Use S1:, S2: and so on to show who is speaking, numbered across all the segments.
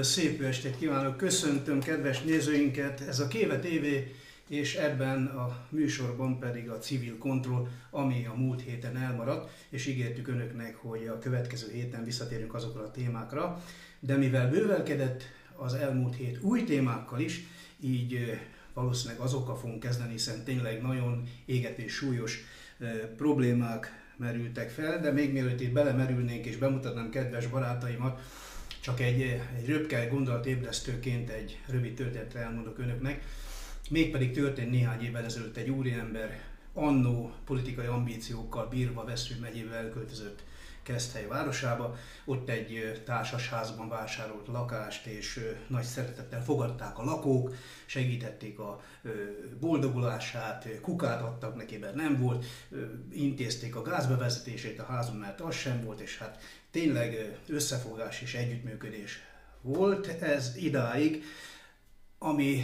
S1: Szép estét kívánok, köszöntöm kedves nézőinket, ez a Kéve TV, és ebben a műsorban pedig a civil kontroll, ami a múlt héten elmaradt, és ígértük önöknek, hogy a következő héten visszatérünk azokra a témákra, de mivel bővelkedett az elmúlt hét új témákkal is, így valószínűleg azokkal fogunk kezdeni, hiszen tényleg nagyon égető súlyos problémák merültek fel, de még mielőtt itt belemerülnénk és bemutatnám kedves barátaimat, csak egy, egy röpke gondolatébresztőként egy rövid történetre elmondok önöknek. Mégpedig történt néhány évvel ezelőtt egy úriember annó politikai ambíciókkal bírva Vesző megyébe elköltözött Keszthely városába. Ott egy társasházban vásárolt lakást, és nagy szeretettel fogadták a lakók, segítették a boldogulását, kukát adtak neki, mert nem volt, intézték a gázbevezetését a házon, mert az sem volt, és hát tényleg összefogás és együttműködés volt ez idáig, ami,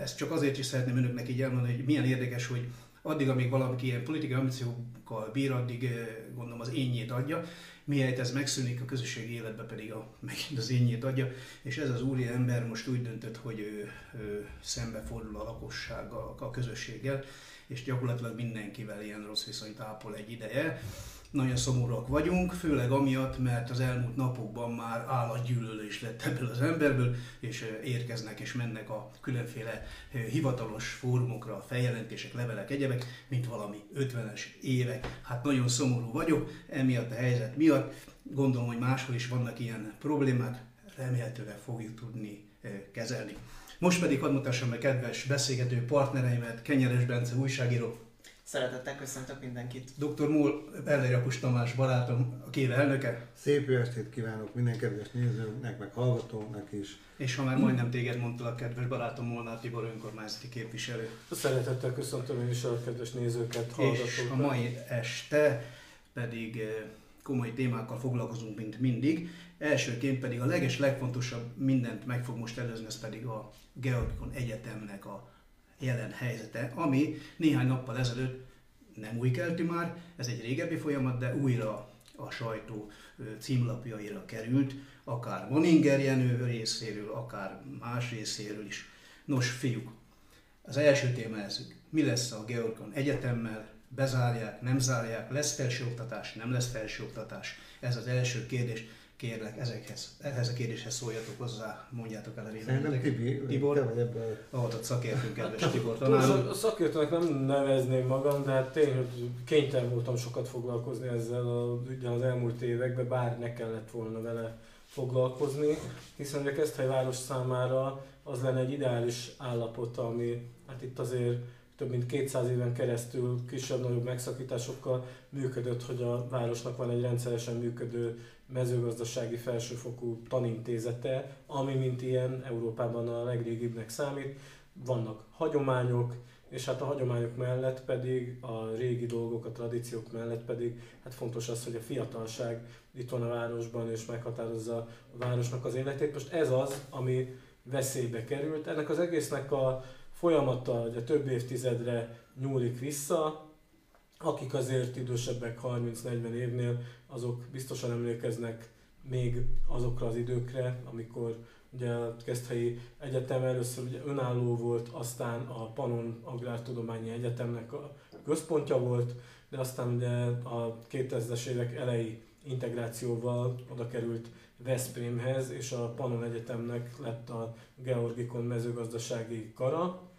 S1: ezt csak azért is szeretném önöknek így elmondani, hogy milyen érdekes, hogy addig, amíg valaki ilyen politikai ambíciókkal bír, addig gondolom az énjét adja, mihelyt ez megszűnik, a közösségi életbe pedig a, megint az énjét adja, és ez az úri ember most úgy döntött, hogy ő, ő szembefordul a lakossággal, a közösséggel, és gyakorlatilag mindenkivel ilyen rossz viszonyt ápol egy ideje nagyon szomorúak vagyunk, főleg amiatt, mert az elmúlt napokban már állatgyűlölés lett ebből az emberből, és érkeznek és mennek a különféle hivatalos fórumokra, feljelentések, levelek, egyebek, mint valami 50-es évek. Hát nagyon szomorú vagyok, emiatt a helyzet miatt. Gondolom, hogy máshol is vannak ilyen problémák, remélhetőleg fogjuk tudni kezelni. Most pedig hadd mutassam meg kedves beszélgető partnereimet, Kenyeres Bence újságíró,
S2: Szeretettel köszöntök mindenkit.
S1: Dr. Múl, Ellejakos Tamás barátom, a kéve elnöke.
S3: Szép jó estét kívánok minden kedves nézőnek, meg hallgatónak is.
S1: És ha már majdnem téged mondta a kedves barátom Molnár Tibor önkormányzati képviselő.
S4: Szeretettel köszöntöm én is a kedves nézőket, hallgatókat.
S1: És a mai este pedig eh, komoly témákkal foglalkozunk, mint mindig. Elsőként pedig a leges legfontosabb mindent meg fog most előzni, ez pedig a Georgikon Egyetemnek a jelen helyzete, ami néhány nappal ezelőtt nem új kelti már, ez egy régebbi folyamat, de újra a sajtó címlapjaira került, akár Moninger Jenő részéről, akár más részéről is. Nos, fiúk, az első téma ez, mi lesz a Georgon Egyetemmel, bezárják, nem zárják, lesz felsőoktatás, nem lesz felsőoktatás? Ez az első kérdés kérlek ezekhez, ehhez a kérdéshez szóljatok hozzá, mondjátok el a
S3: véleményetek. Tibi,
S1: Tibor, te vagy ebből. Avatott szakértünk, kedves Tibor tanár.
S4: A szakértőnek nem nevezném magam, de hát tény, hogy kénytelen voltam sokat foglalkozni ezzel a, ugye az elmúlt években, bár ne kellett volna vele foglalkozni, hiszen a Keszthely város számára az lenne egy ideális állapot, ami hát itt azért több mint 200 éven keresztül kisebb-nagyobb megszakításokkal működött, hogy a városnak van egy rendszeresen működő mezőgazdasági felsőfokú tanintézete, ami mint ilyen Európában a legrégibbnek számít. Vannak hagyományok, és hát a hagyományok mellett pedig, a régi dolgok, a tradíciók mellett pedig, hát fontos az, hogy a fiatalság itt van a városban, és meghatározza a városnak az életét. Most ez az, ami veszélybe került. Ennek az egésznek a folyamata ugye több évtizedre nyúlik vissza, akik azért idősebbek 30-40 évnél, azok biztosan emlékeznek még azokra az időkre, amikor ugye a Keszthelyi Egyetem először ugye önálló volt, aztán a Panon Agrártudományi Egyetemnek a központja volt, de aztán ugye a 2000-es évek elejé integrációval oda került Veszprémhez, és a Panon Egyetemnek lett a Georgikon mezőgazdasági kara,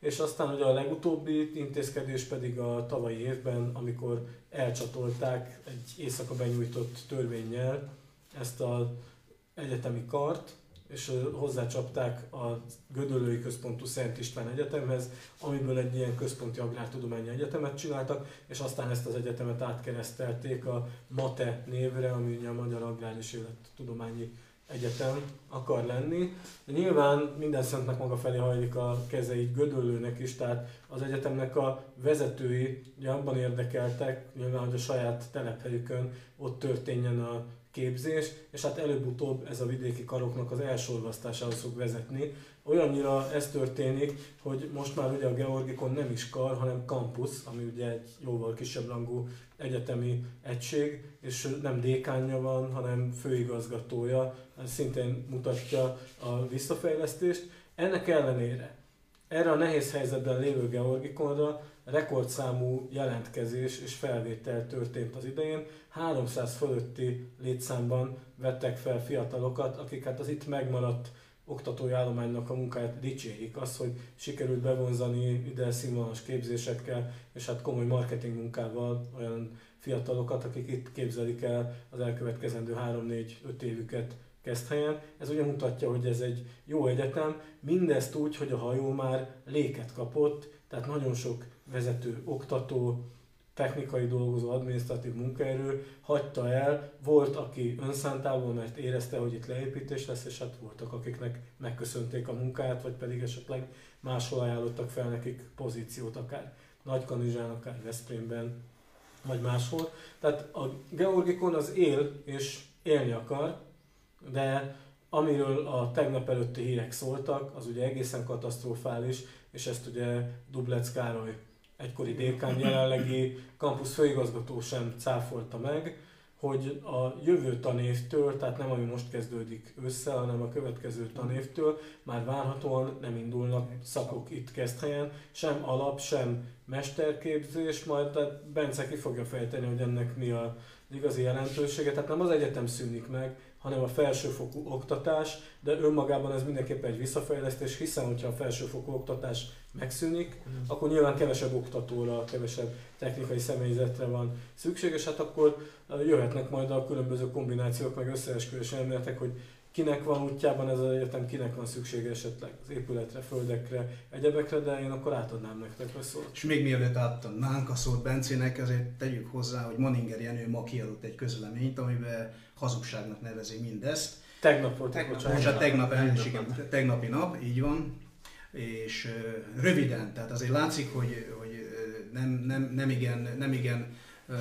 S4: és aztán ugye a legutóbbi intézkedés pedig a tavalyi évben, amikor elcsatolták egy éjszaka benyújtott törvényel ezt az egyetemi kart, és hozzácsapták a Gödöllői Központú Szent István Egyetemhez, amiből egy ilyen központi agrártudományi egyetemet csináltak, és aztán ezt az egyetemet átkeresztelték a MATE névre, ami a Magyar Agrár és Élettudományi egyetem akar lenni. De nyilván minden szentnek maga felé hajlik a keze így Gödöllőnek is, tehát az egyetemnek a vezetői ugye abban érdekeltek, nyilván, hogy a saját telephelyükön ott történjen a képzés, és hát előbb-utóbb ez a vidéki karoknak az elsorvasztásához fog vezetni. Olyannyira ez történik, hogy most már ugye a Georgikon nem is kar, hanem campus, ami ugye egy jóval kisebb rangú egyetemi egység, és nem dékánja van, hanem főigazgatója, ez szintén mutatja a visszafejlesztést. Ennek ellenére erre a nehéz helyzetben lévő Georgikonra rekordszámú jelentkezés és felvétel történt az idején. 300 fölötti létszámban vettek fel fiatalokat, akik hát az itt megmaradt oktatói állománynak a munkáját dicsérik. Az, hogy sikerült bevonzani ide színvonalas képzésekkel, és hát komoly marketing munkával olyan fiatalokat, akik itt képzelik el az elkövetkezendő 3-4-5 évüket helyen. Ez ugye mutatja, hogy ez egy jó egyetem, mindezt úgy, hogy a hajó már léket kapott, tehát nagyon sok vezető, oktató, technikai dolgozó, adminisztratív munkaerő hagyta el, volt, aki önszántával, mert érezte, hogy itt leépítés lesz, és hát voltak, akiknek megköszönték a munkát, vagy pedig esetleg máshol ajánlottak fel nekik pozíciót, akár Nagykanizsán, akár Veszprémben, vagy máshol. Tehát a Georgikon az él, és élni akar, de amiről a tegnap előtti hírek szóltak, az ugye egészen katasztrofális, és ezt ugye Dublec Károly egykori dékán jelenlegi kampusz főigazgató sem cáfolta meg, hogy a jövő tanévtől, tehát nem ami most kezdődik össze, hanem a következő tanévtől már várhatóan nem indulnak szakok itt helyen, sem alap, sem mesterképzés, majd tehát Bence ki fogja fejteni, hogy ennek mi a igazi jelentősége. Tehát nem az egyetem szűnik meg, hanem a felsőfokú oktatás, de önmagában ez mindenképpen egy visszafejlesztés, hiszen hogyha a felsőfokú oktatás megszűnik, mm. akkor nyilván kevesebb oktatóra, kevesebb technikai személyzetre van szükség, és hát akkor jöhetnek majd a különböző kombinációk, meg összeesküvés elméletek, hogy kinek van útjában ez az egyetem, kinek van szüksége esetleg az épületre, földekre, egyebekre, de én akkor átadnám nektek a szót.
S1: És még mielőtt átadnánk a szót Bencének, ezért tegyük hozzá, hogy Maninger Jenő ma kiadott egy közleményt, amiben hazugságnak nevezi mindezt.
S4: Tegnap volt.
S1: Tegnap, tegnap, tegnap, tegnap, tegnap, tegnapi nap, így van. És uh, röviden, tehát azért látszik, hogy, hogy nem, nem, nem igen, nem igen uh,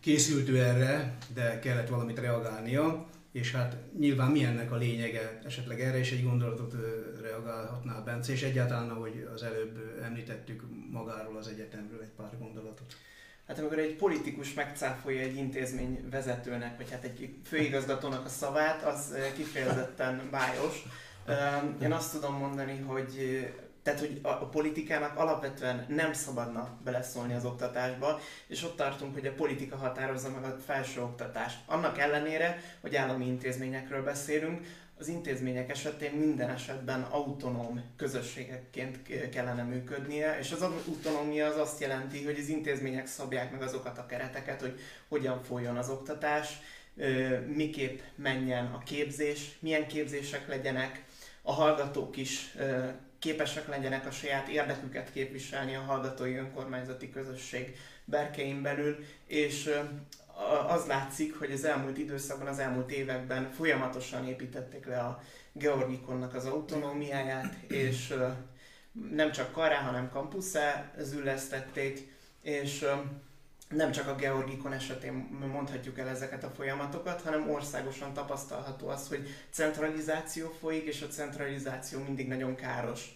S1: készült ő erre, de kellett valamit reagálnia és hát nyilván mi ennek a lényege, esetleg erre is egy gondolatot reagálhatnál Bence, és egyáltalán, ahogy az előbb említettük magáról az egyetemről egy pár gondolatot.
S2: Hát amikor egy politikus megcáfolja egy intézmény vezetőnek, vagy hát egy főigazgatónak a szavát, az kifejezetten bájos. Én azt tudom mondani, hogy tehát, hogy a, politikának alapvetően nem szabadna beleszólni az oktatásba, és ott tartunk, hogy a politika határozza meg a felsőoktatást. Annak ellenére, hogy állami intézményekről beszélünk, az intézmények esetén minden esetben autonóm közösségekként kellene működnie, és az autonómia az azt jelenti, hogy az intézmények szabják meg azokat a kereteket, hogy hogyan folyjon az oktatás, miképp menjen a képzés, milyen képzések legyenek, a hallgatók is képesek legyenek a saját érdeküket képviselni a hallgatói önkormányzati közösség berkein belül, és az látszik, hogy az elmúlt időszakban, az elmúlt években folyamatosan építették le a Georgikonnak az autonómiáját, és nem csak kará, hanem kampuszá züllesztették, és nem csak a Georgikon esetén mondhatjuk el ezeket a folyamatokat, hanem országosan tapasztalható az, hogy centralizáció folyik, és a centralizáció mindig nagyon káros.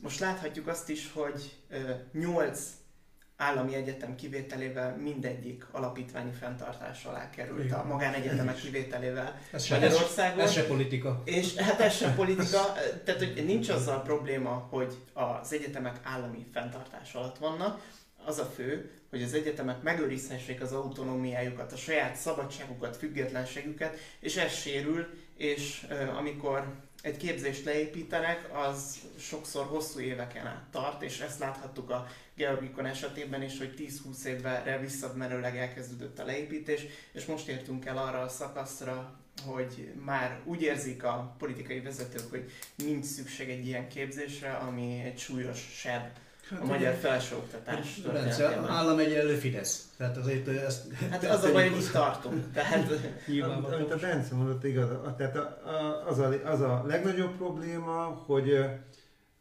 S2: Most láthatjuk azt is, hogy 8 állami egyetem kivételével mindegyik alapítványi fenntartás alá került Igen. a magánegyetemek kivételével
S1: ez se, Magyarországon. Ez, ez se politika.
S2: És hát ez se politika, tehát hogy nincs azzal probléma, hogy az egyetemek állami fenntartás alatt vannak, az a fő, hogy az egyetemek megőrizhessék az autonómiájukat, a saját szabadságukat, függetlenségüket, és ez sérül, és amikor egy képzést leépítenek, az sokszor hosszú éveken át tart, és ezt láthattuk a Georgikon esetében is, hogy 10-20 évre visszamenőleg elkezdődött a leépítés, és most értünk el arra a szakaszra, hogy már úgy érzik a politikai vezetők, hogy nincs szükség egy ilyen képzésre, ami egy súlyos seb a magyar felsőoktatás
S1: Bence, állam egyenlő Fidesz. Tehát azért ezt...
S2: Hát az a baj, hogy itt tartunk. Tehát...
S3: Amit a Bence mondott igaz, tehát az a, az a legnagyobb probléma, hogy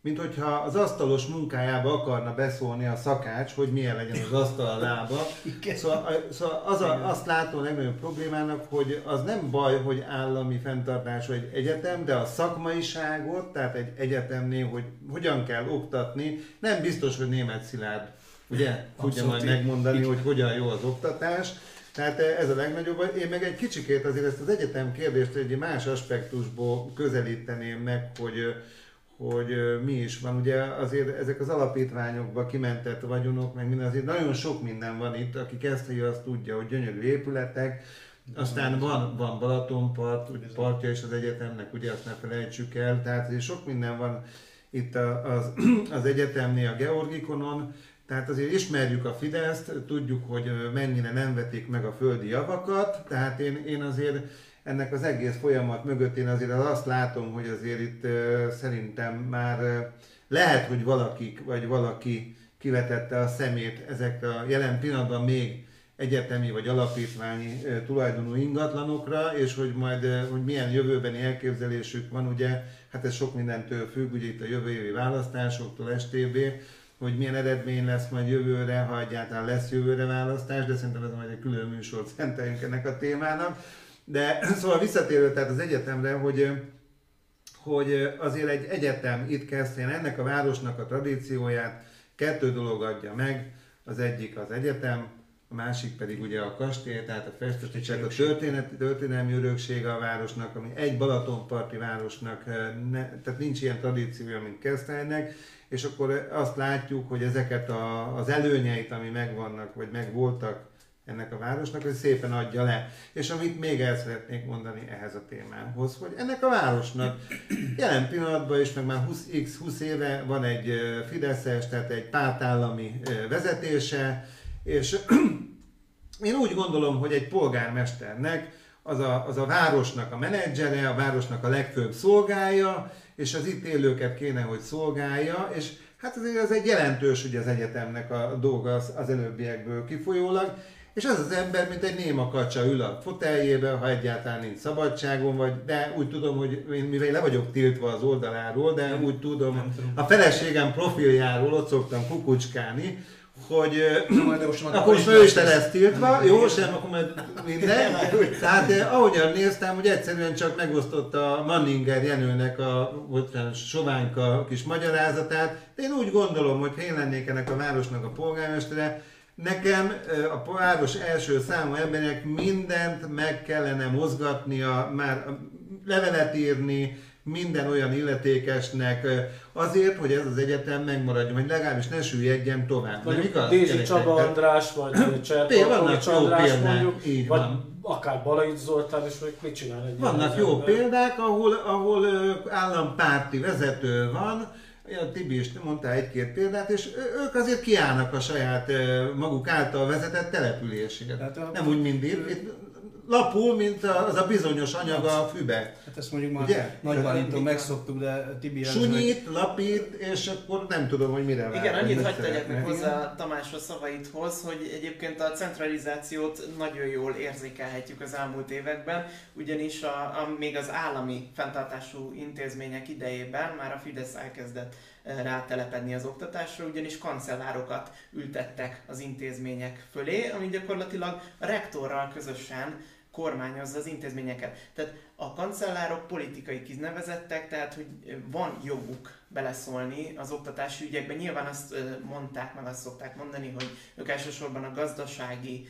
S3: mint hogyha az asztalos munkájába akarna beszólni a szakács, hogy milyen legyen az asztal a lába. Szóval, szóval az a, azt látom a legnagyobb problémának, hogy az nem baj, hogy állami fenntartás vagy egyetem, de a szakmaiságot, tehát egy egyetemnél, hogy hogyan kell oktatni, nem biztos, hogy német Szilárd ugye tudja majd megmondani, hogy hogyan jó az oktatás. Tehát ez a legnagyobb. Én meg egy kicsikét azért ezt az egyetem kérdést egy más aspektusból közelíteném meg, hogy hogy mi is van. Ugye azért ezek az alapítványokba kimentett vagyonok, meg minden, azért nagyon sok minden van itt, aki kezdhely azt tudja, hogy gyönyörű épületek, aztán van, van Balatonpart, partja is az egyetemnek, ugye azt ne felejtsük el, tehát azért sok minden van itt az, az egyetemnél, a Georgikonon, tehát azért ismerjük a Fideszt, tudjuk, hogy mennyire nem vetik meg a földi javakat, tehát én, én azért ennek az egész folyamat mögött én azért azt látom, hogy azért itt szerintem már lehet, hogy valakik, vagy valaki kivetette a szemét ezekre a jelen pillanatban még egyetemi vagy alapítványi tulajdonú ingatlanokra, és hogy majd hogy milyen jövőbeni elképzelésük van, ugye, hát ez sok mindentől függ, ugye itt a jövő évi választásoktól, STB, hogy milyen eredmény lesz majd jövőre, ha egyáltalán lesz jövőre választás, de szerintem ez majd egy külön műsort szenteljünk ennek a témának. De szóval visszatérő tehát az egyetemre, hogy, hogy azért egy egyetem itt kezdjen ennek a városnak a tradícióját kettő dolog adja meg. Az egyik az egyetem, a másik pedig ugye a kastély, tehát a festőség, a történet, történelmi örökség a városnak, ami egy Balatonparti városnak, ne, tehát nincs ilyen tradíciója, mint Keszthelynek, és akkor azt látjuk, hogy ezeket a, az előnyeit, ami megvannak, vagy megvoltak ennek a városnak, hogy szépen adja le. És amit még el szeretnék mondani ehhez a témához, hogy ennek a városnak jelen pillanatban is, meg már 20, x 20 éve van egy Fideszes, tehát egy pártállami vezetése, és én úgy gondolom, hogy egy polgármesternek az a, az a városnak a menedzsere, a városnak a legfőbb szolgája, és az itt élőket kéne, hogy szolgálja, és hát azért az egy jelentős ugye az egyetemnek a dolga az, az előbbiekből kifolyólag, és az az ember, mint egy néma kacsa ül a foteljébe, ha egyáltalán nincs szabadságon, vagy, de úgy tudom, hogy én mivel le vagyok tiltva az oldaláról, de úgy tudom, a feleségem profiljáról ott szoktam kukucskálni, hogy Na, de most akkor most ő is le lesz. tiltva, jó, sem, akkor majd minden. Tehát eh, ahogyan néztem, hogy egyszerűen csak megosztotta a Manninger Jenőnek a bocsánat, soványka kis magyarázatát, de én úgy gondolom, hogy én lennék ennek a városnak a polgármestere, Nekem a város első számú embernek mindent meg kellene mozgatnia, már levelet írni, minden olyan illetékesnek azért, hogy ez az egyetem megmaradjon, vagy legalábbis ne süllyedjen tovább.
S4: Vagy igaz? Dézsi Csaba András, vagy Cserpalkovics András mondjuk, így vagy van. akár Balaic Zoltán, és még mit csinál egy
S3: Vannak jó ember. példák, ahol, ahol állampárti vezető van, a Tibi is mondta egy-két példát, és ők azért kiállnak a saját maguk által vezetett településért. Hát, Nem úgy mindig. Itt lapul, mint az a bizonyos anyag a fübe.
S1: Hát ezt mondjuk már Ugye? Nagy Bálinton megszoktuk, de Tibi
S3: Sunyít, meg... lapít, és akkor nem tudom, hogy mire.
S2: Igen, annyit hagyd tegyek meg hozzá Tamás a szavaithoz, hogy egyébként a centralizációt nagyon jól érzékelhetjük az elmúlt években, ugyanis a, a, még az állami fenntartású intézmények idejében már a Fidesz elkezdett eh, rátelepedni az oktatásra, ugyanis kancellárokat ültettek az intézmények fölé, ami gyakorlatilag a rektorral közösen kormányozza az intézményeket. Tehát a kancellárok politikai kinevezettek, tehát hogy van joguk beleszólni az oktatási ügyekben. Nyilván azt mondták, meg azt szokták mondani, hogy ők elsősorban a gazdasági,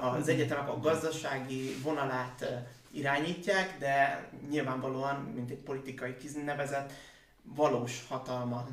S2: az egyetemek a gazdasági vonalát irányítják, de nyilvánvalóan, mint egy politikai kinevezet, valós hatalma,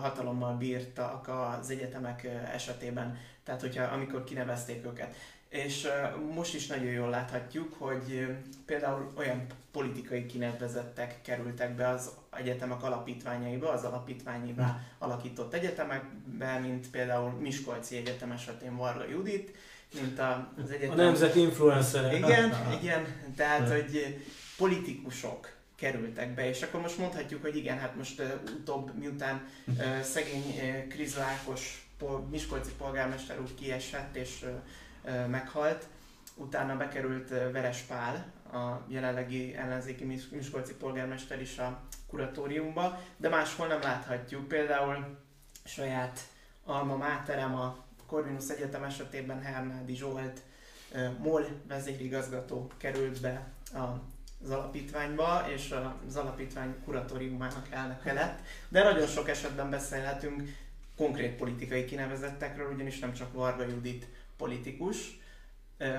S2: hatalommal bírtak az egyetemek esetében, tehát hogyha amikor kinevezték őket. És most is nagyon jól láthatjuk, hogy például olyan politikai kinevezettek kerültek be az egyetemek alapítványaiba, az alapítványivá hmm. alakított egyetemekbe, mint például Miskolci Egyetem esetén Varga Judit, mint az egyetem...
S4: A nemzeti influencer.
S2: Igen, igen, tehát hogy politikusok kerültek be, és akkor most mondhatjuk, hogy igen, hát most uh, utóbb, miután uh, szegény uh, Kriz Lákos pol, Miskolci polgármester úr kiesett, és uh, meghalt. Utána bekerült Veres Pál a jelenlegi ellenzéki Miskolci polgármester is a kuratóriumba, de máshol nem láthatjuk. Például saját alma máterem a Corvinus Egyetem esetében Hernádi Zsolt MOL vezérigazgató került be az alapítványba, és az alapítvány kuratóriumának elnöke lett. De nagyon sok esetben beszélhetünk konkrét politikai kinevezettekről, ugyanis nem csak Varga Judit politikus,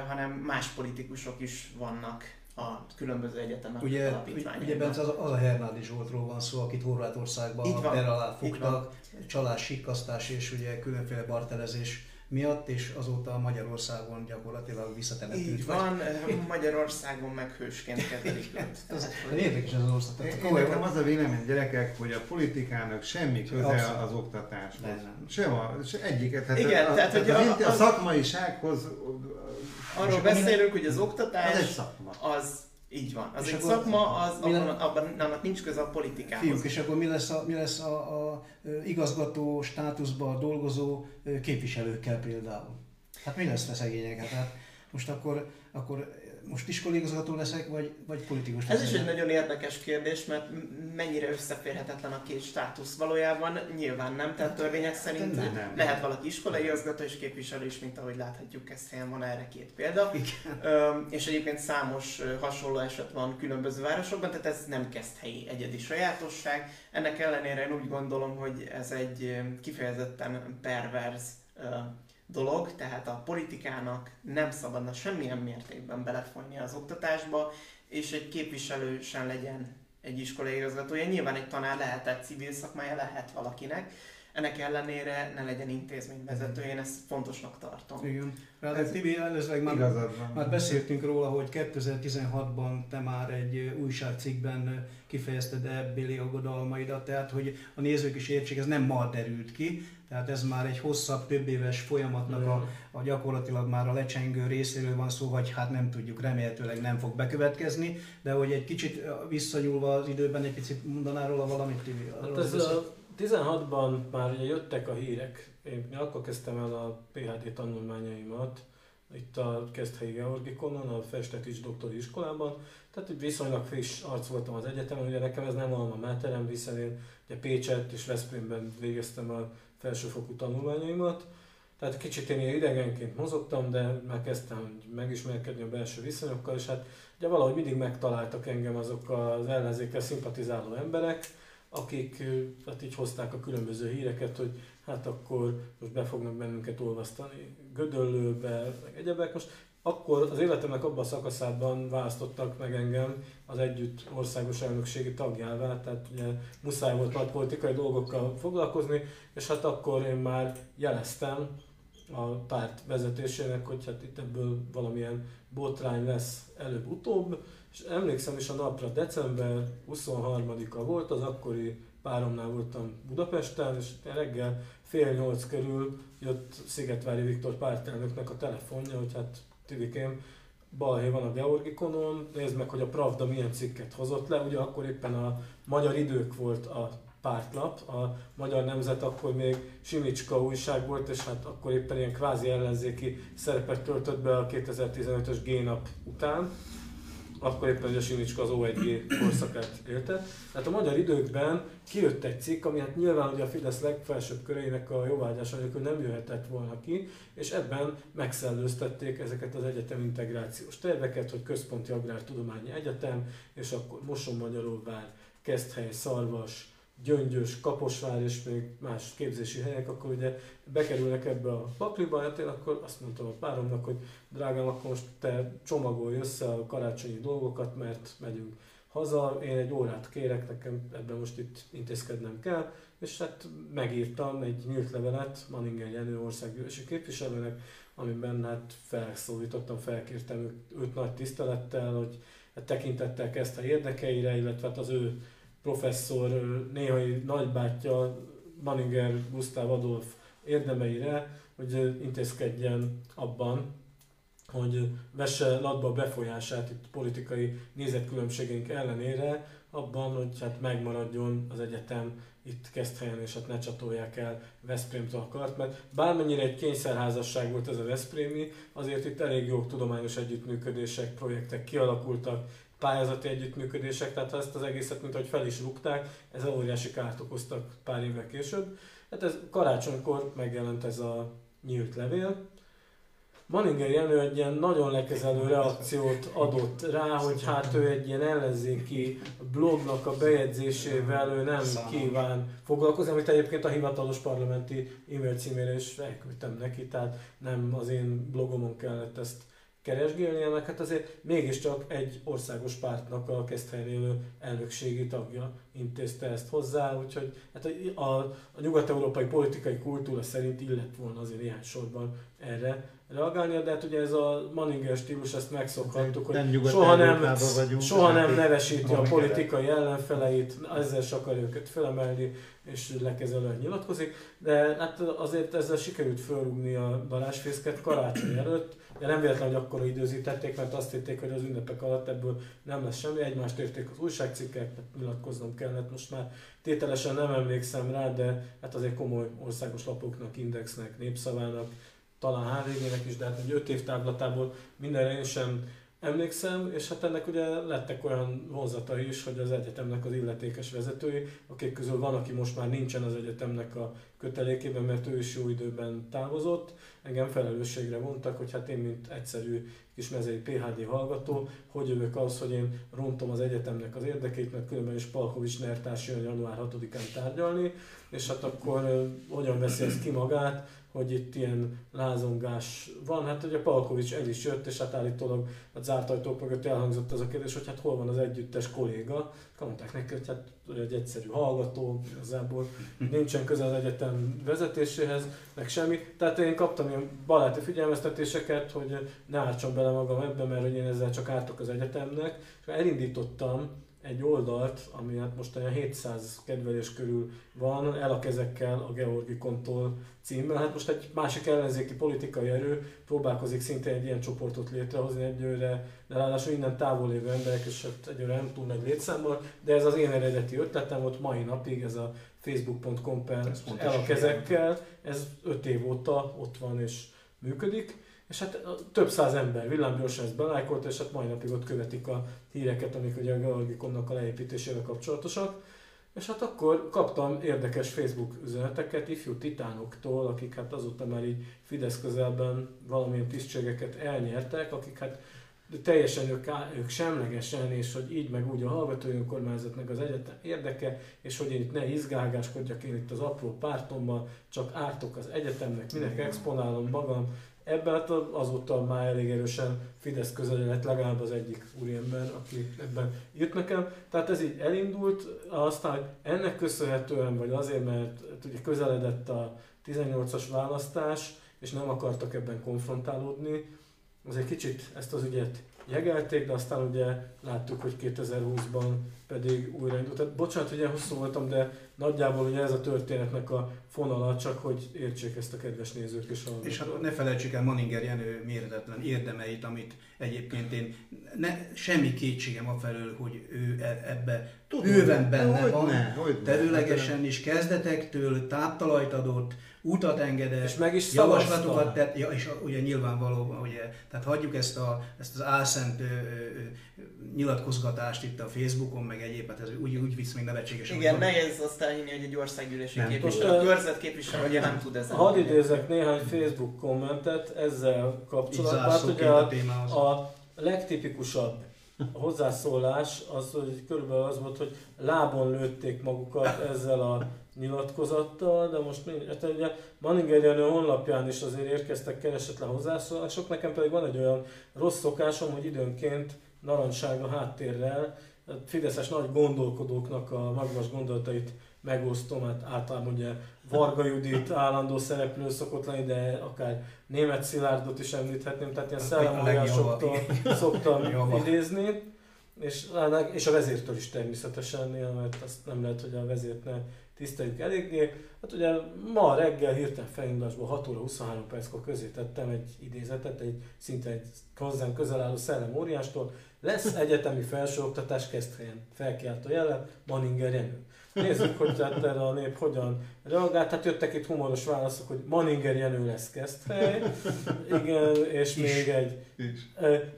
S2: hanem más politikusok is vannak a különböző egyetemek
S1: ugye, alapítványaiban. Ugye Bence, az, az a Hernádi Zsoltról van szó, akit Horvátországban per alá fogtak, csalás, sikkasztás és ugye különféle bartelezés miatt, és azóta Magyarországon gyakorlatilag visszatelepült.
S2: Így van, Magyarországon meg hősként kezelik
S1: ez, Érdekes az ország.
S3: Nekem az a vélemény, gyerekek, hogy a politikának semmi köze az oktatáshoz. Sem, a, se egyiket. Tehát
S2: Igen,
S3: a,
S2: tehát, hogy a,
S3: a, a, a szakmaisághoz
S2: Arról beszélünk, hogy az oktatás
S3: az egy szakma.
S2: az így van. Az és egy szakma, az, abban, abban, annak nincs köze a politikához.
S1: Fiúk, és akkor mi lesz a, mi lesz a, a igazgató státuszban dolgozó képviselőkkel például? Hát mi lesz a szegényeket? Hát most akkor, akkor most iskoligazgató leszek, vagy, vagy politikus
S2: leszek? Ez is egy nagyon érdekes kérdés, mert mennyire összeférhetetlen a két státusz valójában, nyilván nem, tehát törvények szerint nem, nem. lehet valaki iskolai igazgató és képviselő is, mint ahogy láthatjuk, ez helyen van erre két példa. Igen. és egyébként számos hasonló eset van különböző városokban, tehát ez nem kezd helyi egyedi sajátosság. Ennek ellenére én úgy gondolom, hogy ez egy kifejezetten perverz dolog, tehát a politikának nem szabadna semmilyen mértékben belefonnia az oktatásba, és egy képviselő sem legyen egy iskolai igazgatója. Nyilván egy tanár lehet, egy civil szakmája lehet valakinek, ennek ellenére ne legyen intézményvezető, én ezt fontosnak tartom.
S1: Igen. Ráadásul Tibi, előzőleg már, már beszéltünk róla, hogy 2016-ban te már egy újságcikkben kifejezted ebbéli aggodalmaidat, tehát hogy a nézők is értsék, ez nem ma derült ki, tehát ez már egy hosszabb, több éves folyamatnak a, a gyakorlatilag már a lecsengő részéről van szó, vagy hát nem tudjuk, remélhetőleg nem fog bekövetkezni, de hogy egy kicsit visszanyúlva az időben egy picit mondanál róla valamit, Tibi?
S4: Hát ez a 16-ban már ugye jöttek a hírek, én akkor kezdtem el a PHD tanulmányaimat, itt a Keszthelyi Georgikonon, a Festetics doktori iskolában, tehát viszonylag friss arc voltam az egyetemen, ugye nekem ez nem alma máterem, hiszen én ugye Pécset és Veszprémben végeztem a felsőfokú tanulmányaimat, tehát kicsit én ilyen idegenként mozogtam, de már kezdtem megismerkedni a belső viszonyokkal, és hát ugye valahogy mindig megtaláltak engem azok az ellenzékkel szimpatizáló emberek, akik hát így hozták a különböző híreket, hogy hát akkor most be fognak bennünket olvasztani Gödöllőbe, meg egyebek. Most akkor az életemnek abban a szakaszában választottak meg engem az együtt országos elnökségi tagjává, tehát ugye muszáj volt nagy politikai dolgokkal foglalkozni, és hát akkor én már jeleztem a párt vezetésének, hogy hát itt ebből valamilyen botrány lesz előbb-utóbb, és emlékszem is a napra, december 23-a volt, az akkori páromnál voltam Budapesten, és reggel fél nyolc körül jött Szigetvári Viktor pártelnöknek a telefonja, hogy hát Tivikém, balhé van a Georgikonon, nézd meg, hogy a Pravda milyen cikket hozott le, ugye akkor éppen a Magyar Idők volt a pártlap, a Magyar Nemzet akkor még Simicska újság volt, és hát akkor éppen ilyen kvázi ellenzéki szerepet töltött be a 2015-ös G-nap után akkor éppen a Simicska az O1G korszakát élte. Tehát a magyar időkben kijött egy cikk, ami hát nyilván ugye a Fidesz legfelsőbb köreinek a jóvágyása nélkül nem jöhetett volna ki, és ebben megszellőztették ezeket az egyetem integrációs terveket, hogy Központi Agrártudományi Egyetem, és akkor Moson-Magyaróvár, Keszthely, Szarvas, Gyöngyös, Kaposvár és még más képzési helyek, akkor ugye bekerülnek ebbe a pakliba, hát én akkor azt mondtam a páromnak, hogy drágám, akkor most te csomagolj össze a karácsonyi dolgokat, mert megyünk haza, én egy órát kérek, nekem ebben most itt intézkednem kell, és hát megírtam egy nyílt levelet Manninger Jenő országgyűlési képviselőnek, amiben hát felszólítottam, felkértem őt, őt nagy tisztelettel, hogy hát tekintettel kezdte érdekeire, illetve hát az ő professzor néhai nagybátyja Manninger Gustav Adolf érdemeire, hogy intézkedjen abban, hogy vesse latba a befolyását itt politikai nézetkülönbségeink ellenére, abban, hogy hát megmaradjon az egyetem itt helyen, és hát ne csatolják el Veszprémtől a kart, mert bármennyire egy kényszerházasság volt ez a Veszprémi, azért itt elég jó tudományos együttműködések, projektek kialakultak, pályázati együttműködések, tehát ezt az egészet, mint hogy fel is rúgták, ez óriási kárt okoztak pár évvel később. Hát ez karácsonykor megjelent ez a nyílt levél, Maninger Jenő egy ilyen nagyon lekezelő reakciót adott rá, hogy hát ő egy ilyen ellenzéki blognak a bejegyzésével ő nem kíván foglalkozni, amit egyébként a hivatalos parlamenti e-mail címére is elküldtem neki, tehát nem az én blogomon kellett ezt keresgélnie, meg hát azért mégiscsak egy országos pártnak a Keszthelyen élő elnökségi tagja intézte ezt hozzá, úgyhogy hát a, a, a nyugat-európai politikai kultúra szerint illett volna azért néhány sorban erre reagálnia, de hát ugye ez a Manninger stílus, ezt megszokhattuk, hogy nem soha nem, vagyunk, soha nem nevesíti a politikai ellenfeleit, ezzel se akar őket felemelni, és lekezelően nyilatkozik, de hát azért ezzel sikerült fölrúgni a darásfészket karácsony előtt, de nem véletlen, hogy akkor időzítették, mert azt hitték, hogy az ünnepek alatt ebből nem lesz semmi, egymást érték az újságcikkek, nyilatkoznom kellett, most már tételesen nem emlékszem rá, de hát azért komoly országos lapoknak, indexnek, népszavának, talán HVG-nek is, de hát egy 5 év távlatából mindenre én sem emlékszem, és hát ennek ugye lettek olyan vonzata is, hogy az egyetemnek az illetékes vezetői, akik közül van, aki most már nincsen az egyetemnek a kötelékében, mert ő is jó időben távozott, engem felelősségre mondtak, hogy hát én, mint egyszerű kis mezei PHD hallgató, hogy jövök ahhoz, hogy én rontom az egyetemnek az érdekét, mert különben is Palkovics Nertás jön január 6-án tárgyalni, és hát akkor hogyan veszi ezt ki magát, hogy itt ilyen lázongás van. Hát ugye Palkovics el is jött, és hát állítólag a zárt ajtók mögött elhangzott az a kérdés, hogy hát hol van az együttes kolléga. Mondták neki, hogy hát egy egyszerű hallgató, igazából nincsen köze az egyetem vezetéséhez, meg semmi. Tehát én kaptam ilyen baráti figyelmeztetéseket, hogy ne ártsam bele magam ebbe, mert hogy én ezzel csak ártok az egyetemnek. És elindítottam egy oldalt, ami hát most olyan 700 kedvelés körül van, el a kezekkel a Georgikontól címmel. Hát most egy másik ellenzéki politikai erő próbálkozik szintén egy ilyen csoportot létrehozni egyőre, de ráadásul innen távol lévő emberek, és hát egyőre nem túl nagy létszámmal, de ez az én eredeti ötletem volt mai napig, ez a facebook.com per el a kezekkel, ez 5 év óta ott van és működik és hát több száz ember villámgyorsan ezt belájkolt, és hát mai napig ott követik a híreket, amik ugye a Georgikonnak a leépítésével kapcsolatosak. És hát akkor kaptam érdekes Facebook üzeneteket ifjú titánoktól, akik hát azóta már így Fidesz közelben valamilyen tisztségeket elnyertek, akik hát teljesen ők, ők semlegesen, és hogy így meg úgy a hallgatói önkormányzat meg az egyetem érdeke, és hogy én itt ne izgálgáskodjak én itt az apró pártommal, csak ártok az egyetemnek, minek exponálom magam, Ebben hát azóta már elég erősen Fidesz közel lett legalább az egyik úriember, aki ebben írt nekem. Tehát ez így elindult, aztán ennek köszönhetően, vagy azért, mert ugye közeledett a 18-as választás, és nem akartak ebben konfrontálódni, az egy kicsit ezt az ügyet jegelték, de aztán ugye láttuk, hogy 2020-ban pedig újraindult. Tehát bocsánat, hogy ilyen hosszú voltam, de nagyjából ugye ez a történetnek a fonala, csak hogy értsék ezt a kedves nézők és hallgatók.
S1: És hát ne felejtsük el Maninger Jenő méretetlen érdemeit, amit egyébként én ne, semmi kétségem afelől, hogy ő e, ebbe Tudom, bőven benne hogy van, ne, hogy területesen is kezdetektől táptalajt adott, utat engedett, és meg is javaslatokat tett, ja, és ugye nyilvánvalóan, ugye, tehát hagyjuk ezt, a, ezt az álszent ö, ö, nyilatkozgatást itt a Facebookon, meg egyéb, hát ez úgy, úgy visz még nevetséges.
S2: Igen, nehéz azt elhinni, hogy egy országgyűlési képviselő, a körzet képviselő, ugye nem tud ezen.
S4: Hadd idézek néhány Facebook kommentet ezzel kapcsolatban. Hát ugye a, a legtipikusabb hozzászólás az, hogy körülbelül az volt, hogy lábon lőtték magukat ezzel a nyilatkozattal, de most mind, hát ugye Manninger Jenő honlapján is azért érkeztek keresetlen hozzászólások, nekem pedig van egy olyan rossz szokásom, hogy időnként narancsága háttérrel fideszes nagy gondolkodóknak a magas gondolatait megosztom, hát általában ugye Varga Judit állandó szereplő szokott lenni, de akár német Szilárdot is említhetném, tehát ilyen szellemoljásoktól szoktam idézni. És, és a vezértől is természetesen, mert azt nem lehet, hogy a vezért ne tiszteljük eléggé. Hát ugye ma reggel hirtelen felindulásból 6 óra 23 perckor közé tettem egy idézetet, egy szinte egy hozzám közel álló szellem óriástól. Lesz egyetemi felsőoktatás helyen felkiáltó jelen, Maninger Jenő. Nézzük, hogy tehát erre a nép hogyan reagált. Hát jöttek itt humoros válaszok, hogy Maninger Jenő lesz Keszthely. Igen, és is, még egy, is.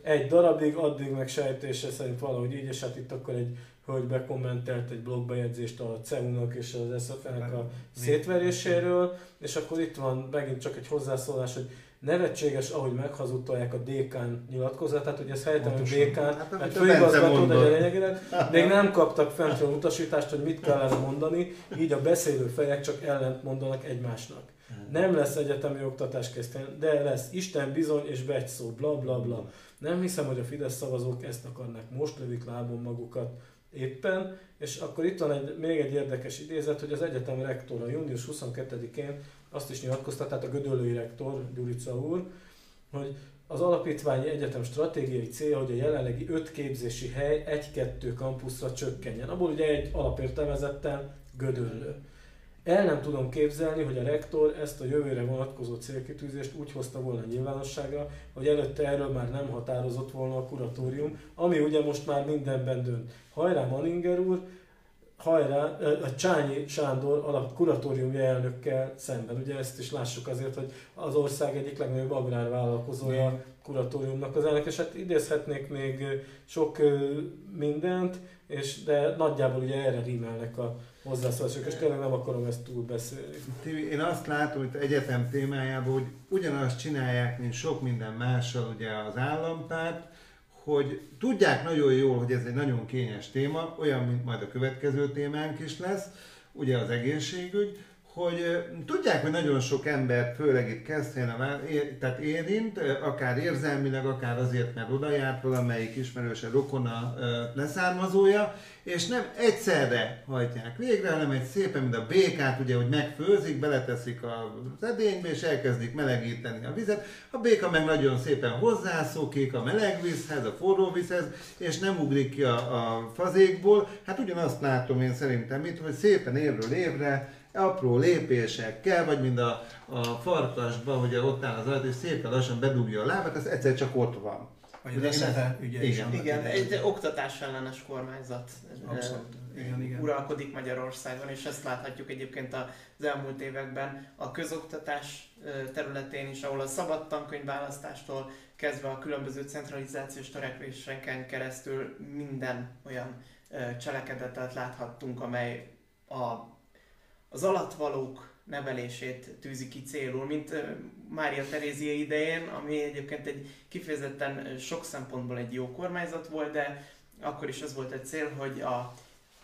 S4: egy darabig, addig meg sejtése szerint valahogy így, és hát itt akkor egy hogy bekommentelt egy blogbejegyzést a CEU-nak és az SFN-nek a szétveréséről, és akkor itt van megint csak egy hozzászólás, hogy nevetséges, ahogy meghazudtolják a dékán nyilatkozatát, hogy ez helytelen, hogy dékán, hát, mert főigazgató, de lényegileg még nem kaptak fentről utasítást, hogy mit kellene mondani, így a beszélő fejek csak ellent mondanak egymásnak. Nem lesz egyetemi oktatás kezdten, de lesz Isten bizony és begy szó, bla bla bla. Nem hiszem, hogy a Fidesz szavazók ezt akarnak, most lövik lábon magukat éppen, és akkor itt van egy, még egy érdekes idézet, hogy az egyetem rektora június 22-én azt is nyilatkozta, tehát a Gödöllői rektor, Gyurica úr, hogy az alapítványi egyetem stratégiai célja, hogy a jelenlegi öt képzési hely egy-kettő kampuszra csökkenjen. Abból ugye egy alapértelmezetten Gödöllő. El nem tudom képzelni, hogy a rektor ezt a jövőre vonatkozó célkitűzést úgy hozta volna nyilvánosságra, hogy előtte erről már nem határozott volna a kuratórium, ami ugye most már mindenben dönt. Hajrá Maninger úr, hajrá, a Csányi Sándor alap kuratóriumi elnökkel szemben. Ugye ezt is lássuk azért, hogy az ország egyik legnagyobb agrárvállalkozója kuratóriumnak az elnök, és hát idézhetnék még sok mindent, és de nagyjából ugye erre rímelnek a hozzászólások, és tényleg nem akarom ezt túl beszélni.
S3: Én azt látom itt egyetem témájában, hogy ugyanazt csinálják, mint sok minden mással ugye az állampárt, hogy tudják nagyon jól, hogy ez egy nagyon kényes téma, olyan, mint majd a következő témánk is lesz, ugye az egészségügy, hogy tudják, hogy nagyon sok ember, főleg itt Keszthelyen, tehát érint, akár érzelmileg, akár azért, mert oda járt valamelyik ismerőse, rokona leszármazója, és nem egyszerre hajtják végre, hanem egy szépen, mint a békát, ugye, hogy megfőzik, beleteszik az edénybe, és elkezdik melegíteni a vizet. A béka meg nagyon szépen hozzászokik a meleg vízhez, a forró vízhez, és nem ugrik ki a, a fazékból. Hát ugyanazt látom én szerintem itt, hogy szépen évről évre apró lépésekkel, vagy mind a, a farkasban, hogy ott áll az alatt, és szépen lassan bedugja a lábát, ez egyszer csak ott van.
S1: Vagy az SZFE ügye
S2: igen. is. Igen, egy oktatás ellenes kormányzat Abszolút. Igen, igen. uralkodik Magyarországon, és ezt láthatjuk egyébként az elmúlt években a közoktatás területén is, ahol a szabad tankönyvválasztástól kezdve a különböző centralizációs törekvéseken keresztül minden olyan cselekedetet láthattunk, amely a az alatvalók nevelését tűzi ki célul, mint Mária Terézia idején, ami egyébként egy kifejezetten sok szempontból egy jó kormányzat volt, de akkor is az volt egy cél, hogy a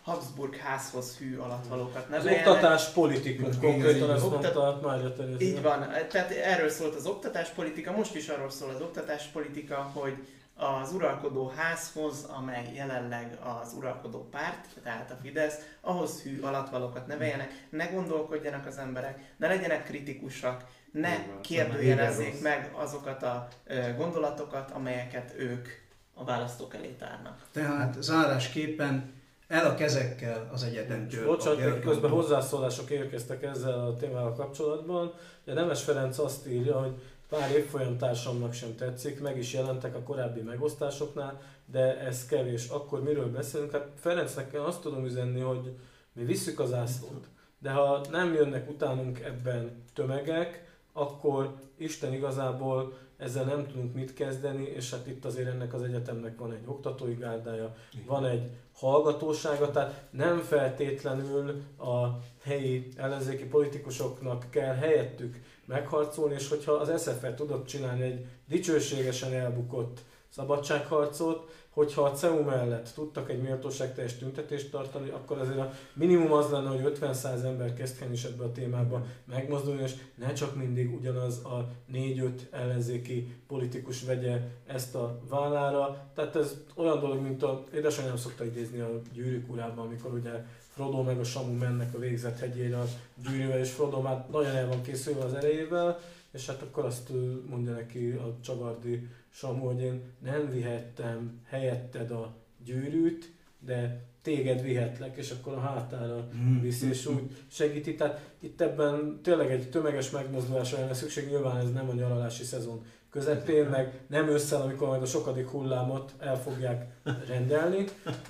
S2: Habsburg házhoz hű alatvalókat neveljenek.
S4: Az oktatás politikus, konkrétan ezt mondta Mária Terézia.
S2: Így van, tehát erről szólt az oktatáspolitika, most is arról szól az oktatáspolitika, hogy az uralkodó házhoz, amely jelenleg az uralkodó párt, tehát a Fidesz, ahhoz hű alatvalókat neveljenek, ne gondolkodjanak az emberek, ne legyenek kritikusak, ne kérdőjelezzék meg azokat a gondolatokat, amelyeket ők a választók elé tárnak.
S1: Tehát zárásképpen el a kezekkel az egyetemtől.
S4: Bocsánat, közben hozzászólások érkeztek ezzel a témával kapcsolatban. Ugye Nemes Ferenc azt írja, hogy Pár évfolyamtársamnak sem tetszik, meg is jelentek a korábbi megosztásoknál, de ez kevés. Akkor miről beszélünk? Hát Ferencnek azt tudom üzenni, hogy mi visszük az ászlót, de ha nem jönnek utánunk ebben tömegek, akkor Isten igazából ezzel nem tudunk mit kezdeni, és hát itt azért ennek az egyetemnek van egy oktatói gárdája, van egy hallgatósága, tehát nem feltétlenül a helyi ellenzéki politikusoknak kell helyettük megharcolni, és hogyha az SFR tudott csinálni egy dicsőségesen elbukott szabadságharcot, hogyha a CEU mellett tudtak egy méltóságteljes tüntetést tartani, akkor azért a minimum az lenne, hogy 50-100 ember kezdjen is ebbe a témába megmozdulni, és ne csak mindig ugyanaz a 4-5 ellenzéki politikus vegye ezt a vállára. Tehát ez olyan dolog, mint a édesanyám szokta idézni a gyűrűk urában, amikor ugye Frodo meg a Samu mennek a végzett hegyére a gyűrűvel, és Frodo már nagyon el van készülve az erejével, és hát akkor azt mondja neki a csavardi Samu, hogy én nem vihettem helyetted a gyűrűt, de téged vihetlek, és akkor a hátára mm. viszi, és úgy segíti. Tehát itt ebben tényleg egy tömeges megmozdulásra lenne szükség, nyilván ez nem a nyaralási szezon közepén, meg nem ősszel, amikor majd a sokadik hullámot el fogják rendelni,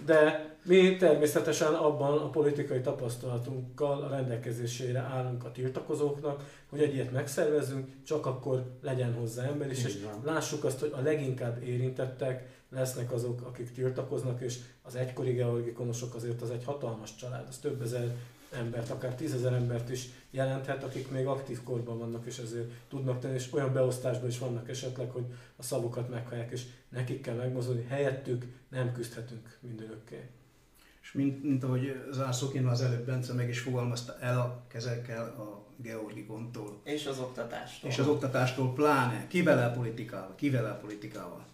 S4: de mi természetesen abban a politikai tapasztalatunkkal a rendelkezésére állunk a tiltakozóknak, hogy egy ilyet megszervezünk, csak akkor legyen hozzá ember is, és lássuk azt, hogy a leginkább érintettek lesznek azok, akik tiltakoznak, és az egykori georgikonosok azért az egy hatalmas család, az több ezer embert, akár tízezer embert is jelenthet, akik még aktív korban vannak, és ezért tudnak tenni, és olyan beosztásban is vannak esetleg, hogy a szavukat meghallják, és nekik kell megmozdulni, helyettük nem küzdhetünk mindörökké.
S1: És mint, mint ahogy zárszóként az előbb Bence meg is fogalmazta el a kezekkel a Georgikontól.
S2: És az oktatástól.
S1: És az oktatástól pláne. Kivel el politikával? Kivel el politikával?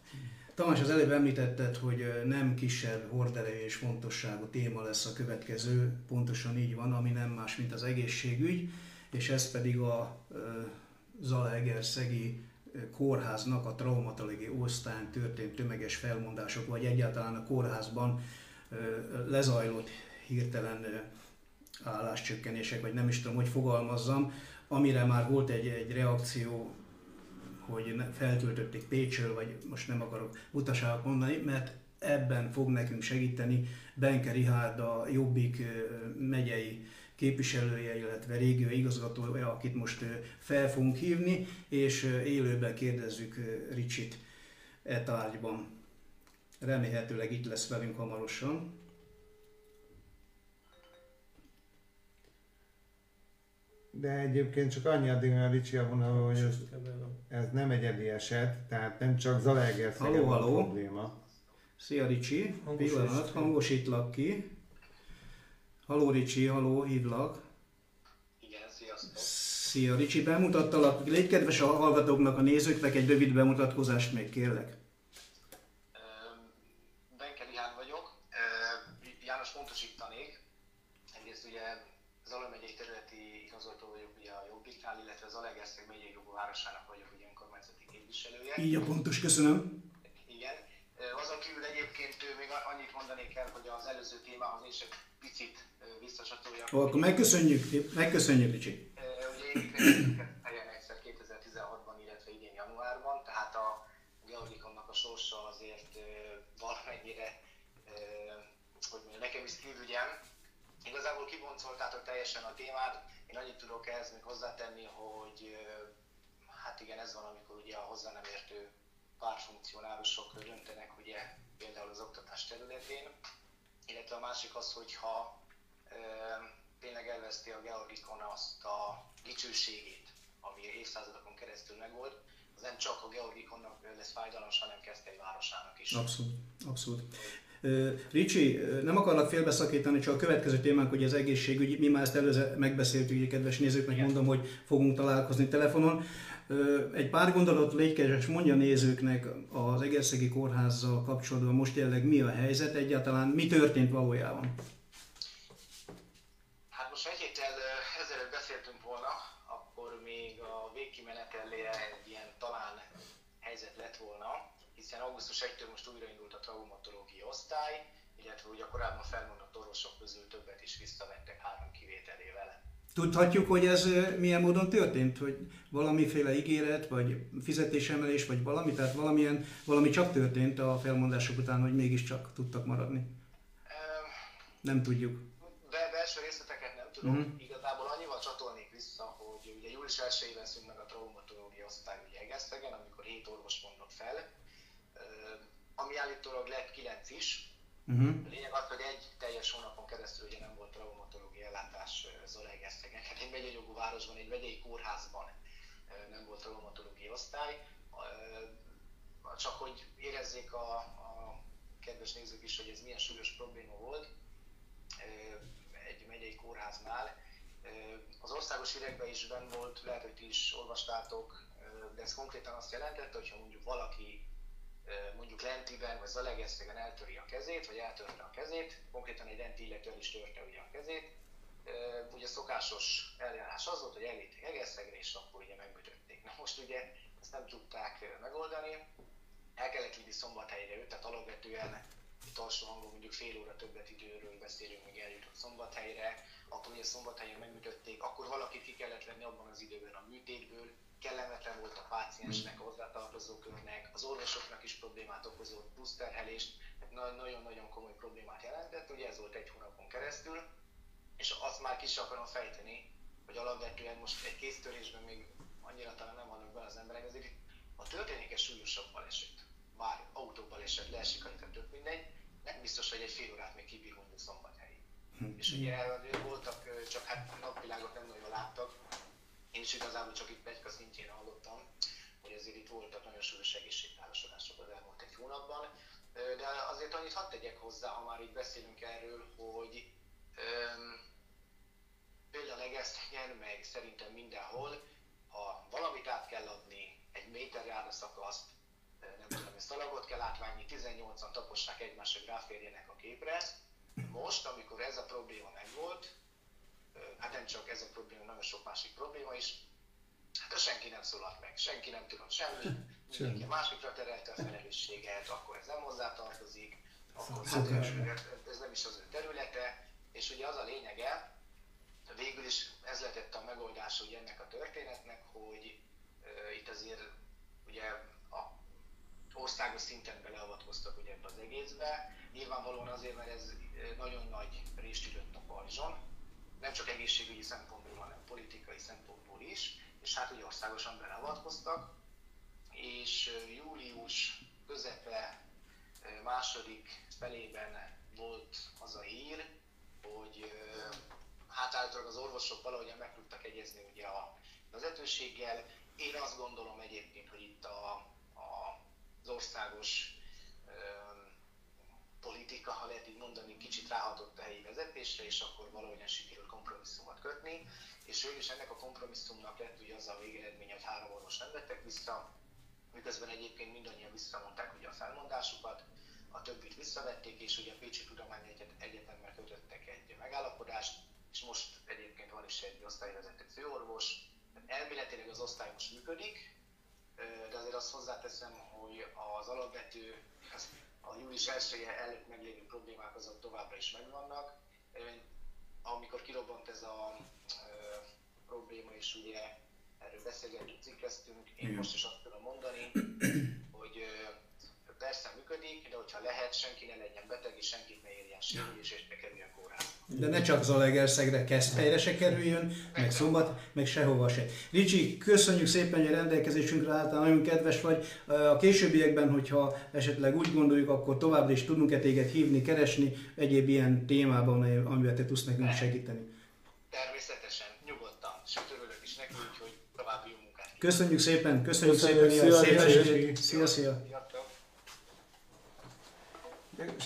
S1: Tamás, az előbb említetted, hogy nem kisebb horderejű és fontosságú téma lesz a következő, pontosan így van, ami nem más, mint az egészségügy, és ez pedig a Zalaegerszegi kórháznak a traumatológiai osztályon történt tömeges felmondások, vagy egyáltalán a kórházban lezajlott hirtelen álláscsökkenések, vagy nem is tudom, hogy fogalmazzam, amire már volt egy, egy reakció hogy feltöltötték Pécsről, vagy most nem akarok utaságot mondani, mert ebben fog nekünk segíteni Benke Rihárd, a Jobbik megyei képviselője, illetve régió igazgatója, akit most fel fogunk hívni, és élőben kérdezzük Ricsit e tárgyban. Remélhetőleg itt lesz velünk hamarosan.
S3: De egyébként csak annyi addig, a Ricsi a vonalban, hogy ez, ez nem egyedi eset, tehát nem csak Zalaegerszegen van haló. probléma.
S1: Szia Ricsi, pillanat, hangosítlak ki. Haló Ricsi, haló, hívlak.
S5: Igen, sziasztok.
S1: Szia Ricsi, bemutattalak. Légy kedves a hallgatóknak, a nézőknek egy rövid bemutatkozást még kérlek.
S5: Benke Rihán vagyok. János pontosítanék. Egyrészt ugye Zala megyei területi igazgató vagyok ugye a Alegerszeg megyei jogú városának vagyok ugye önkormányzati képviselője.
S1: Így a pontos, köszönöm.
S5: Igen. Azon kívül egyébként még annyit mondanék el, hogy az előző témához is egy picit visszacsatoljak.
S1: Ó, akkor megköszönjük, megköszönjük, Ricsi.
S5: Ugye építkezéseket helyen egyszer 2016-ban, illetve idén januárban, tehát a Georgikonnak a sorsa azért valamennyire, hogy mondjam, nekem is szívügyem, Igazából kiboncoltátok teljesen a témát. Én annyit tudok ehhez még hozzátenni, hogy hát igen, ez van, amikor ugye a hozzá nem értő párfunkcionárusok döntenek ugye például az oktatás területén, illetve a másik az, hogyha e, tényleg elveszti a Georgikon azt a dicsőségét, ami évszázadokon keresztül megvolt, az nem csak a Georgikonnak lesz fájdalmas, hanem Keszthely városának is.
S1: Abszolút, abszolút. Ricsi, nem akarlak félbeszakítani, csak a következő témánk hogy az egészségügy, mi már ezt előző megbeszéltük, ugye kedves nézőknek Igen. mondom, hogy fogunk találkozni telefonon. Egy pár gondolatot légy kedves, mondja nézőknek az Egerszegi Kórházzal kapcsolatban most jelenleg mi a helyzet, egyáltalán mi történt valójában?
S5: Hát most egy héttel ezelőtt beszéltünk volna, akkor még a végkimenetelére egy ilyen talán helyzet lett volna, hiszen augusztus 1-től most újraindult a traumatológia osztály, illetve ugye a korábban felmondott orvosok közül többet is visszavettek három kivételével.
S1: Tudhatjuk, hogy ez milyen módon történt? Hogy valamiféle ígéret, vagy fizetésemelés, vagy valami? Tehát valamilyen, valami csak történt a felmondások után, hogy mégiscsak tudtak maradni? Nem tudjuk.
S5: De belső részleteket nem tudom. Uh-huh. Igazából annyival csatolnék vissza, hogy ugye július 1-ben szűnt meg a traumatológia osztály ugye Egesztegen, amikor 7 orvos mondott fel, ami állítólag lett 9 is. Uh-huh. A lényeg az, hogy egy teljes hónapon keresztül ugye nem volt traumatológiai ellátás Zalaegerszegen. Hát egy megyei jogú városban, egy megyei kórházban nem volt traumatológiai osztály. Csak hogy érezzék a, a kedves nézők is, hogy ez milyen súlyos probléma volt egy megyei kórháznál. Az országos hírekben is benn volt, lehet, hogy ti is olvastátok, de ez konkrétan azt jelentette, hogy ha mondjuk valaki mondjuk Lentiben vagy Zalegerszegen eltöri a kezét, vagy eltörte a kezét, konkrétan egy Lenti illető is törte ugye a kezét, ugye szokásos eljárás az volt, hogy elvitték Egerszegre, és akkor ugye megműtötték. Na most ugye ezt nem tudták megoldani, el kellett vinni Szombathelyre őt, tehát alapvetően alsó hangon mondjuk fél óra többet időről beszélünk, még eljutott szombathelyre, akkor ugye szombathelyen megműtötték, akkor valakit ki kellett venni abban az időben a műtétből, kellemetlen volt a páciensnek, a hozzátartozó körnek, az orvosoknak is problémát okozott, plusz terhelést, nagyon-nagyon komoly problémát jelentett, ugye ez volt egy hónapon keresztül, és azt már ki is akarom fejteni, hogy alapvetően most egy kéztörésben még annyira talán nem vannak be az emberek, azért ha történik egy súlyosabb baleset, bár autóbaleset, leesik a tök mindegy, nem biztos, hogy egy fél órát még kibír mondjuk szombathelyi. Hm. És ugye voltak, csak hát napvilágot nem nagyon láttak, én is igazából csak itt Pegyka szintjén hallottam, hogy azért itt voltak nagyon súlyos egészségkárosodások az elmúlt egy hónapban. De azért annyit hadd tegyek hozzá, ha már itt beszélünk erről, hogy öm, például Egesztenyen, meg szerintem mindenhol, ha valamit át kell adni, egy méter járda szakaszt, nem tudom, ezt szalagot kell átvárni, 18-an tapossák egymásra, hogy ráférjenek a képre. Most, amikor ez a probléma megvolt, hát nem csak ez a probléma, nagyon sok másik probléma is, hát senki nem szólalt meg, senki nem tudott semmit, mindenki másikra terelte a felelősséget, akkor ez nem hozzá tartozik, akkor hát ez nem is az ő területe, és ugye az a lényege, végül is ez lett a megoldás ugye ennek a történetnek, hogy uh, itt azért ugye országos szinten beleavatkoztak ugye ebbe az egészbe. Nyilvánvalóan azért, mert ez nagyon nagy részt ülött a pajzson, nem csak egészségügyi szempontból, hanem politikai szempontból is, és hát ugye országosan beleavatkoztak, és július közepe második felében volt az a hír, hogy hát általában az orvosok valahogyan meg tudtak egyezni ugye a vezetőséggel. Én azt gondolom egyébként, hogy itt a, az országos politika, ha lehet így mondani, kicsit ráhatott a helyi vezetésre, és akkor valahogyan sikerült kompromisszumot kötni, és végül is ennek a kompromisszumnak lett ugye az a végeredmény, hogy három orvos nem vettek vissza, miközben egyébként mindannyian visszamondták ugye a felmondásukat, a többit visszavették, és ugye a Pécsi Tudományegyetemmel kötöttek egy megállapodást, és most egyébként van is egy osztályvezető főorvos, elméletileg az osztály most működik, de azért azt hozzáteszem, hogy az alapvető a július 1 előtt meglévő problémák azok továbbra is megvannak. Amikor kirobbant ez a probléma, és ugye erről beszélgettünk, cikkeztünk, én most is azt tudom mondani, hogy persze működik, de hogyha lehet, senki ne legyen beteg, és senkit ne érjen sérülés, és ne kerüljön kórházba. De
S1: ne csak Zalaegerszegre, helyre se kerüljön, meg szombat, meg sehova se. Ricsi, köszönjük szépen, hogy a rendelkezésünkre álltál, nagyon kedves vagy. A későbbiekben, hogyha esetleg úgy gondoljuk, akkor továbbra is tudunk-e téged hívni, keresni egyéb ilyen témában, amivel te tudsz nekünk segíteni.
S5: Természetesen, nyugodtan, sőt örülök is neki, hogy további jó munkát.
S1: Köszönjük szépen, köszönjük, köszönjük szépen, szia, szia, szia, szia, szia.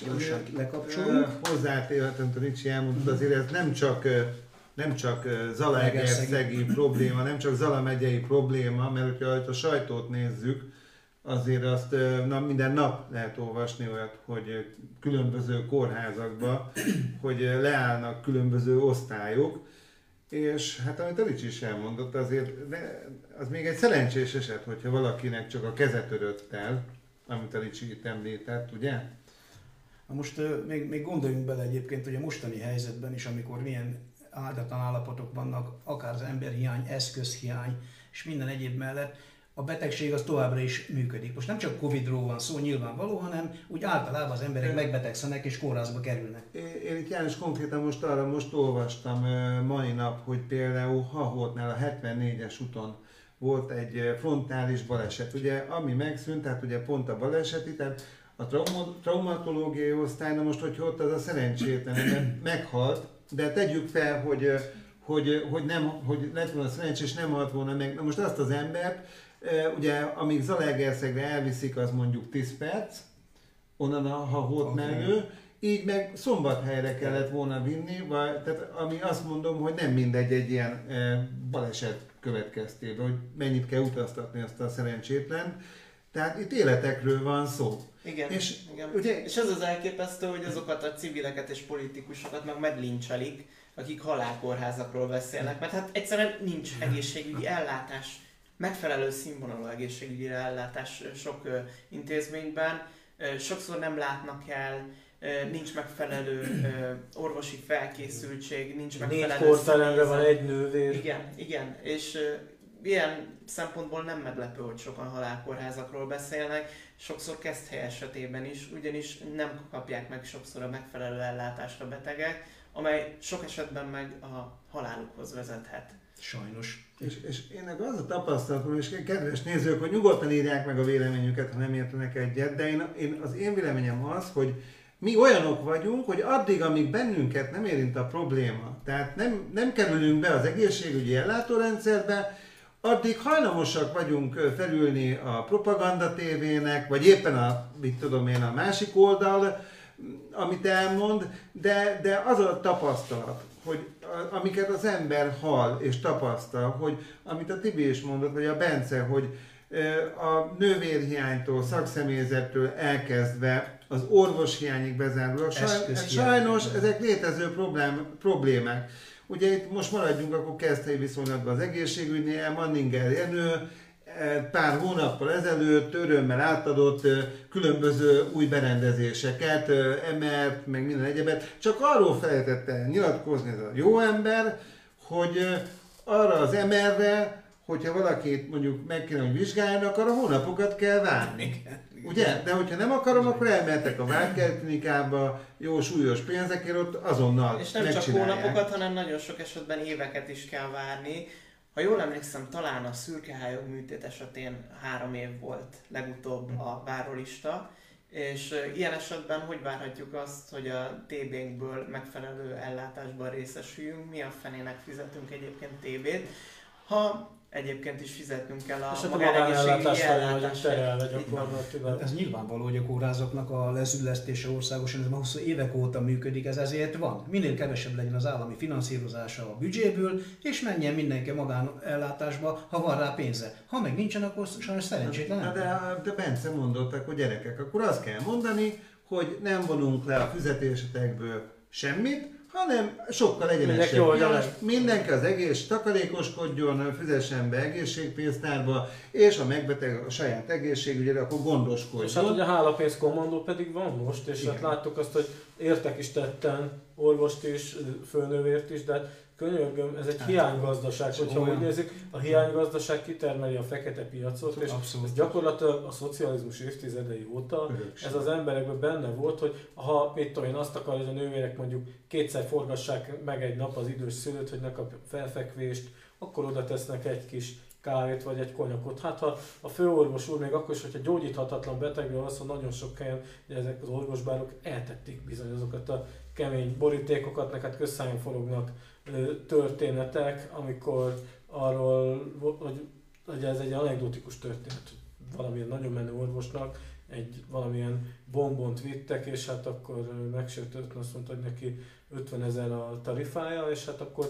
S3: Gyorsan lekapcsolunk. Hozzátéhetem, Ricsi elmondta, azért ez nem csak nem csak Zalaegerszegi probléma, nem csak Zala megyei probléma, mert ha a sajtót nézzük, azért azt na, minden nap lehet olvasni olyat, hogy különböző kórházakban, hogy leállnak különböző osztályok, és hát amit a Ricsi is elmondott, azért az még egy szerencsés eset, hogyha valakinek csak a keze törött el, amit a Ricsi itt említett, ugye?
S1: Na most még, még gondoljunk bele egyébként, hogy a mostani helyzetben is, amikor milyen áldatlan állapotok vannak, akár az emberhiány, eszközhiány és minden egyéb mellett, a betegség az továbbra is működik. Most nem csak Covid-ról van szó nyilvánvaló, hanem úgy általában az emberek megbetegszenek és kórházba kerülnek.
S3: Én itt János konkrétan most arra most olvastam mai nap, hogy például Haholtnál a 74-es úton volt egy frontális baleset, ugye, ami megszűnt, tehát ugye pont a baleseti, tehát a trauma, traumatológiai osztály, na most, hogy ott az a szerencsétlen meghalt, de tegyük fel, hogy, hogy, hogy, nem, hogy lett volna szerencsés, nem halt volna meg. Na most azt az embert, ugye amíg Zalaegerszegre elviszik, az mondjuk 10 perc, onnan, ha ott okay. menő, így meg szombathelyre kellett volna vinni, vagy, tehát ami azt mondom, hogy nem mindegy egy ilyen baleset következtében, hogy mennyit kell utaztatni azt a szerencsétlen. Tehát itt életekről van szó.
S2: Igen, és, igen. Ugye, és az az elképesztő, hogy azokat a civileket és politikusokat meg meglincselik, akik halálkórházakról beszélnek, mert hát egyszerűen nincs egészségügyi ellátás, megfelelő színvonalú egészségügyi ellátás sok intézményben, sokszor nem látnak el, nincs megfelelő orvosi felkészültség, nincs megfelelő
S4: Négy kortelemre van egy nővér.
S2: Igen, igen, és ilyen szempontból nem meglepő, hogy sokan halálkórházakról beszélnek, sokszor kezdhely esetében is, ugyanis nem kapják meg sokszor a megfelelő ellátást a betegek, amely sok esetben meg a halálukhoz vezethet.
S1: Sajnos.
S3: És, és én az a tapasztalatom, és kedves nézők, hogy nyugodtan írják meg a véleményüket, ha nem értenek egyet, de én, én, az én véleményem az, hogy mi olyanok vagyunk, hogy addig, amíg bennünket nem érint a probléma, tehát nem, nem kerülünk be az egészségügyi ellátórendszerbe, addig hajlamosak vagyunk felülni a propaganda tévének, vagy éppen a, mit tudom én, a másik oldal, amit elmond, de, de az a tapasztalat, hogy amiket az ember hall és tapasztal, hogy amit a Tibi is mondott, vagy a Bence, hogy a nővérhiánytól, szakszemélyzettől elkezdve az orvoshiányig bezárul. Sajnos ezek létező problém, problémák. Ugye itt most maradjunk akkor kezdhelyi viszonylatban az egészségügynél, Manninger Jenő pár hónappal ezelőtt örömmel átadott különböző új berendezéseket, emert, meg minden egyebet, csak arról felejtette nyilatkozni ez a jó ember, hogy arra az emerre, hogyha valakit mondjuk meg kéne, hogy vizsgáljanak, arra hónapokat kell várni. Ugye? De hogyha nem akarom, akkor elmehetek a klinikába, jó súlyos pénzekért, ott azonnal
S2: És nem csak hónapokat, hanem nagyon sok esetben éveket is kell várni. Ha jól emlékszem, talán a szürkehályog műtét esetén három év volt legutóbb a várólista, és ilyen esetben hogy várhatjuk azt, hogy a TB-nkből megfelelő ellátásban részesüljünk? Mi a fenének fizetünk egyébként TB-t? Ha egyébként is fizetnünk kell a
S4: és magánegészségügyi ellátásra.
S1: Ez nyilvánvaló, hogy a kórházaknak a lezüllesztése országosan ez már 20 évek óta működik, ez ezért van. Minél kevesebb legyen az állami finanszírozása a büdzséből, és menjen mindenki magánellátásba, ha van rá pénze. Ha meg nincsen, akkor sajnos szerencsétlen.
S3: De, de, de Bence mondottak, hogy gyerekek, akkor azt kell mondani, hogy nem vonunk le a fizetésetekből semmit, hanem sokkal egyenesebb piac, mindenki az egész takarékoskodjon, fizessen be egészségpénztárba, és a megbeteg a saját egészségügyre, akkor gondoskodjon. És
S4: hát ugye a hálapénz kommandó pedig van most, és Igen. hát láttuk azt, hogy értek is tetten orvost is, főnővért is, de hát könyörgöm, ez egy hát, hiánygazdaság, hogyha olyan. úgy nézik, a hiánygazdaság kitermeli a fekete piacot, és Abszolút. ez gyakorlatilag a szocializmus évtizedei óta Örökség. ez az emberekben benne volt, hogy ha mit tudom én azt akar, hogy a nővérek mondjuk kétszer forgassák meg egy nap az idős szülőt, hogy ne kapja felfekvést, akkor oda tesznek egy kis kávét vagy egy konyakot. Hát ha a főorvos úr még akkor is, hogyha gyógyíthatatlan betegről az, hogy nagyon sok helyen hogy ezek az orvosbárok eltették bizony azokat a kemény borítékokat, neked közszájon forognak történetek, amikor arról, hogy, hogy ez egy anekdotikus történet, valamilyen nagyon menő orvosnak egy valamilyen bombont vittek, és hát akkor megsértődött, azt mondta, hogy neki 50 ezer a tarifája, és hát akkor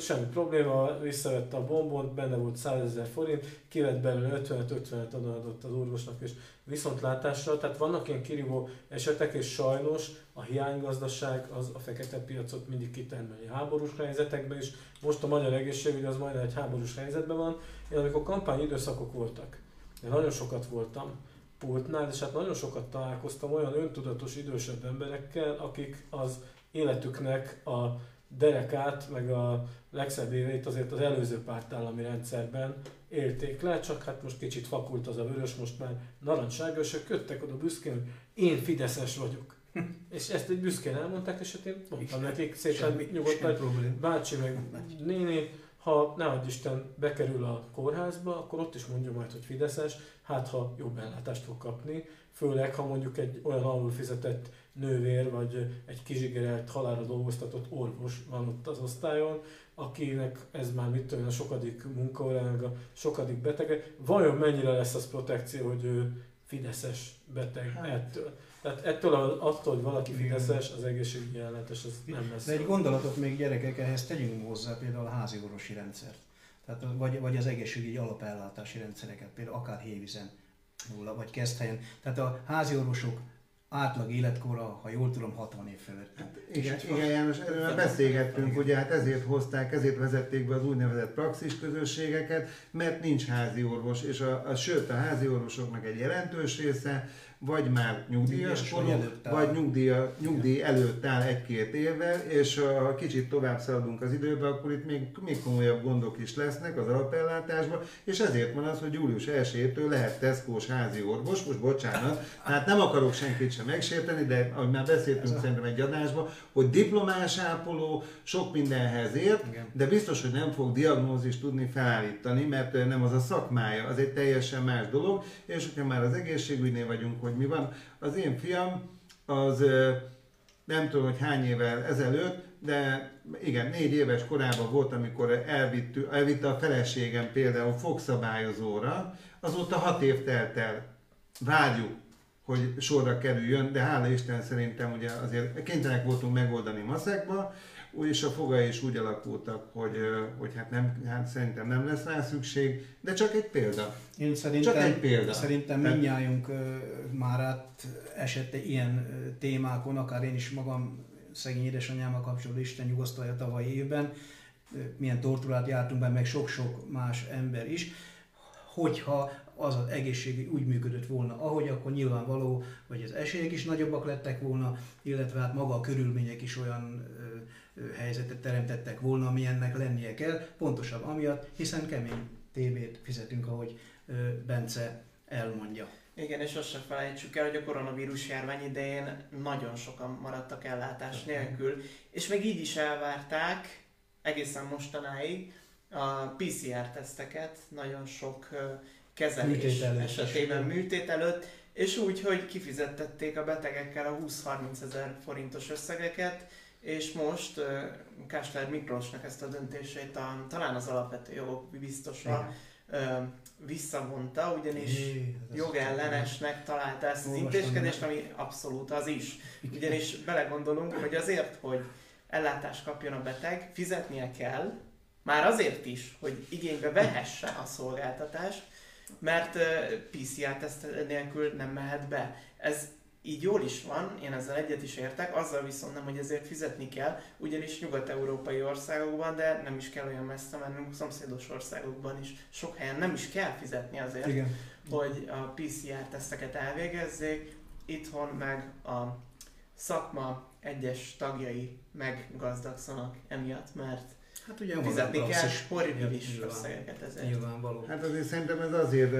S4: semmi probléma, visszavette a bombont, benne volt 100 ezer forint, kivett belőle 50-50-et adott az orvosnak, és viszontlátásra, tehát vannak ilyen kirívó esetek, és sajnos a hiánygazdaság az a fekete piacot mindig kitermeli háborús helyzetekben is. Most a magyar egészségügy az majdnem egy háborús helyzetben van. Én amikor kampány időszakok voltak, én nagyon sokat voltam pultnál, és hát nagyon sokat találkoztam olyan öntudatos idősebb emberekkel, akik az életüknek a derekát, meg a legszebb éveit azért az előző pártállami rendszerben élték le, csak hát most kicsit fakult az a vörös, most már narancságos, ők köttek oda büszkén, hogy én Fideszes vagyok. és ezt egy büszkén elmondták, és hát én mondtam nekik szépen nyugodtan, bácsi meg néni, ha ne adj Isten bekerül a kórházba, akkor ott is mondja majd, hogy Fideszes, hát ha jobb ellátást fog kapni, főleg ha mondjuk egy olyan alul fizetett nővér, vagy egy kizsigerelt halára dolgoztatott orvos van ott az osztályon, akinek ez már mit tudom, a sokadik munkaórának, a sokadik betege, vajon mennyire lesz az protekció, hogy ő fideszes beteg hát. ettől? Tehát ettől attól, hogy valaki fideszes, az egészségügyi ellátás az nem lesz.
S1: De egy gondolatot még gyerekek, ehhez tegyünk hozzá például a házi orvosi rendszert. Tehát, vagy, vagy az egészségügyi alapellátási rendszereket, például akár hévizen nulla, vagy kezdhelyen. Tehát a házi orvosok átlag életkora, ha jól tudom, 60 év fölött. Hát
S3: igen, igen, János, erről beszélgettünk, ugye hát ezért hozták, ezért vezették be az úgynevezett praxis közösségeket, mert nincs házi orvos, és a, a, sőt a házi orvosoknak egy jelentős része vagy már nyugdíjas korú, vagy nyugdíj, nyugdíj előtt áll egy-két évvel, és ha kicsit tovább szaladunk az időbe, akkor itt még, még komolyabb gondok is lesznek az alapellátásban, és ezért van az, hogy július 1-től lehet Tesco-s házi orvos, most bocsánat, hát nem akarok senkit sem megsérteni, de ahogy már beszéltünk szerintem egy adásban, hogy diplomás ápoló sok mindenhez ért, Igen. de biztos, hogy nem fog diagnózist tudni felállítani, mert nem az a szakmája, az egy teljesen más dolog, és hogyha már az egészségügynél vagyunk, hogy mi van, az én fiam az nem tudom, hogy hány évvel ezelőtt, de igen, négy éves korában volt, amikor elvittü, elvitte a feleségem például fogszabályozóra, azóta hat év telt el. Várjuk, hogy sorra kerüljön, de hála Isten szerintem ugye azért kénytelenek voltunk megoldani maszekba, és a fogai is úgy alakultak, hogy, hogy hát, nem, hát szerintem nem lesz rá szükség, de csak egy példa.
S1: Én szerintem, csak egy példa. Szerintem Tehát... mindnyájunk már át esett ilyen témákon, akár én is magam szegény édesanyámmal kapcsolatban Isten nyugosztalja tavalyi évben, milyen torturát jártunk be, meg sok-sok más ember is, hogyha az az egészség úgy működött volna, ahogy akkor nyilvánvaló, hogy az esélyek is nagyobbak lettek volna, illetve hát maga a körülmények is olyan helyzetet teremtettek volna, ami ennek lennie kell, pontosabb amiatt, hiszen kemény tévét fizetünk, ahogy Bence elmondja.
S2: Igen, és azt sem felejtsük el, hogy a koronavírus járvány idején nagyon sokan maradtak ellátás nélkül, és még így is elvárták egészen mostanáig a PCR-teszteket nagyon sok kezelés műtét esetében műtét előtt, és úgy, hogy kifizettették a betegekkel a 20-30 ezer forintos összegeket, és most Kásler Miklósnak ezt a döntését a, talán az alapvető jogok biztosra uh, visszavonta, ugyanis Jé, jogellenesnek találta ezt az intézkedést, ami abszolút az is. Ugyanis belegondolunk, hogy azért, hogy ellátást kapjon a beteg, fizetnie kell, már azért is, hogy igénybe vehesse a szolgáltatást, mert PCR-teszt nélkül nem mehet be. Ez így jól is van, én ezzel egyet is értek, azzal viszont nem, hogy ezért fizetni kell, ugyanis nyugat-európai országokban, de nem is kell olyan messze mennünk, szomszédos országokban is sok helyen nem is kell fizetni azért, Igen. hogy a PCR-teszteket elvégezzék, itthon meg a szakma egyes tagjai meggazdagszanak emiatt, mert Hát ugye fizetni kell horribilis összegeket ezért.
S1: Nyilvánvaló.
S3: Hát azért szerintem ez azért,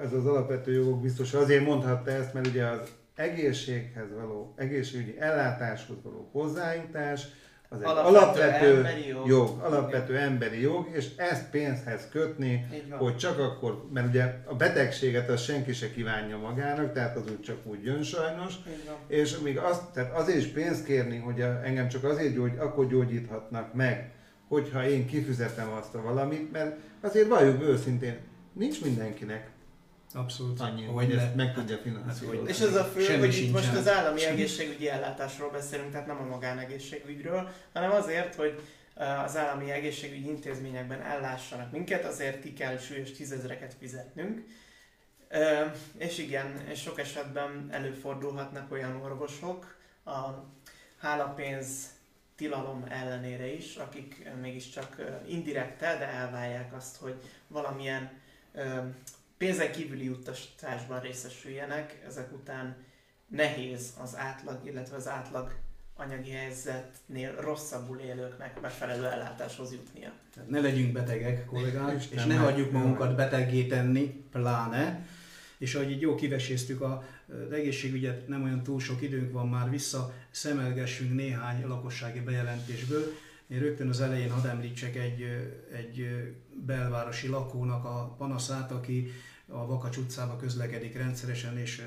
S3: ez az alapvető jogok biztos azért mondhatta ezt, mert ugye az egészséghez való, egészségügyi ellátáshoz való hozzájutás, az egy alapvető, alapvető emberi jog, jog alapvető Igen. emberi jog, és ezt pénzhez kötni, hogy csak akkor, mert ugye a betegséget az senki se kívánja magának, tehát az úgy csak úgy jön sajnos, és még azt, tehát azért is pénzt kérni, hogy engem csak azért gyógy, akkor gyógyíthatnak meg, hogyha én kifizetem azt a valamit, mert azért valljuk őszintén, nincs mindenkinek
S1: Abszolút.
S3: Annyi, hogy ezt meg tudja hát, finanszírozni.
S2: És ez a fő, Semmi hogy itt most az állami Semmi. egészségügyi ellátásról beszélünk, tehát nem a magánegészségügyről, hanem azért, hogy az állami egészségügyi intézményekben ellássanak minket, azért ki kell súlyos tízezreket fizetnünk. És igen, és sok esetben előfordulhatnak olyan orvosok a hálapénz tilalom ellenére is, akik mégiscsak indirektel, de elválják azt, hogy valamilyen pénzen kívüli juttatásban részesüljenek, ezek után nehéz az átlag, illetve az átlag anyagi helyzetnél rosszabbul élőknek megfelelő ellátáshoz jutnia.
S1: Ne legyünk betegek, kollégák, és ne hagyjuk magunkat beteggé tenni, pláne. És ahogy így jó kiveséztük a, az egészségügyet, nem olyan túl sok időnk van már vissza, szemelgessünk néhány lakossági bejelentésből. Én rögtön az elején hadd említsek egy, egy belvárosi lakónak a panaszát, aki a Vakacs utcába közlekedik rendszeresen, és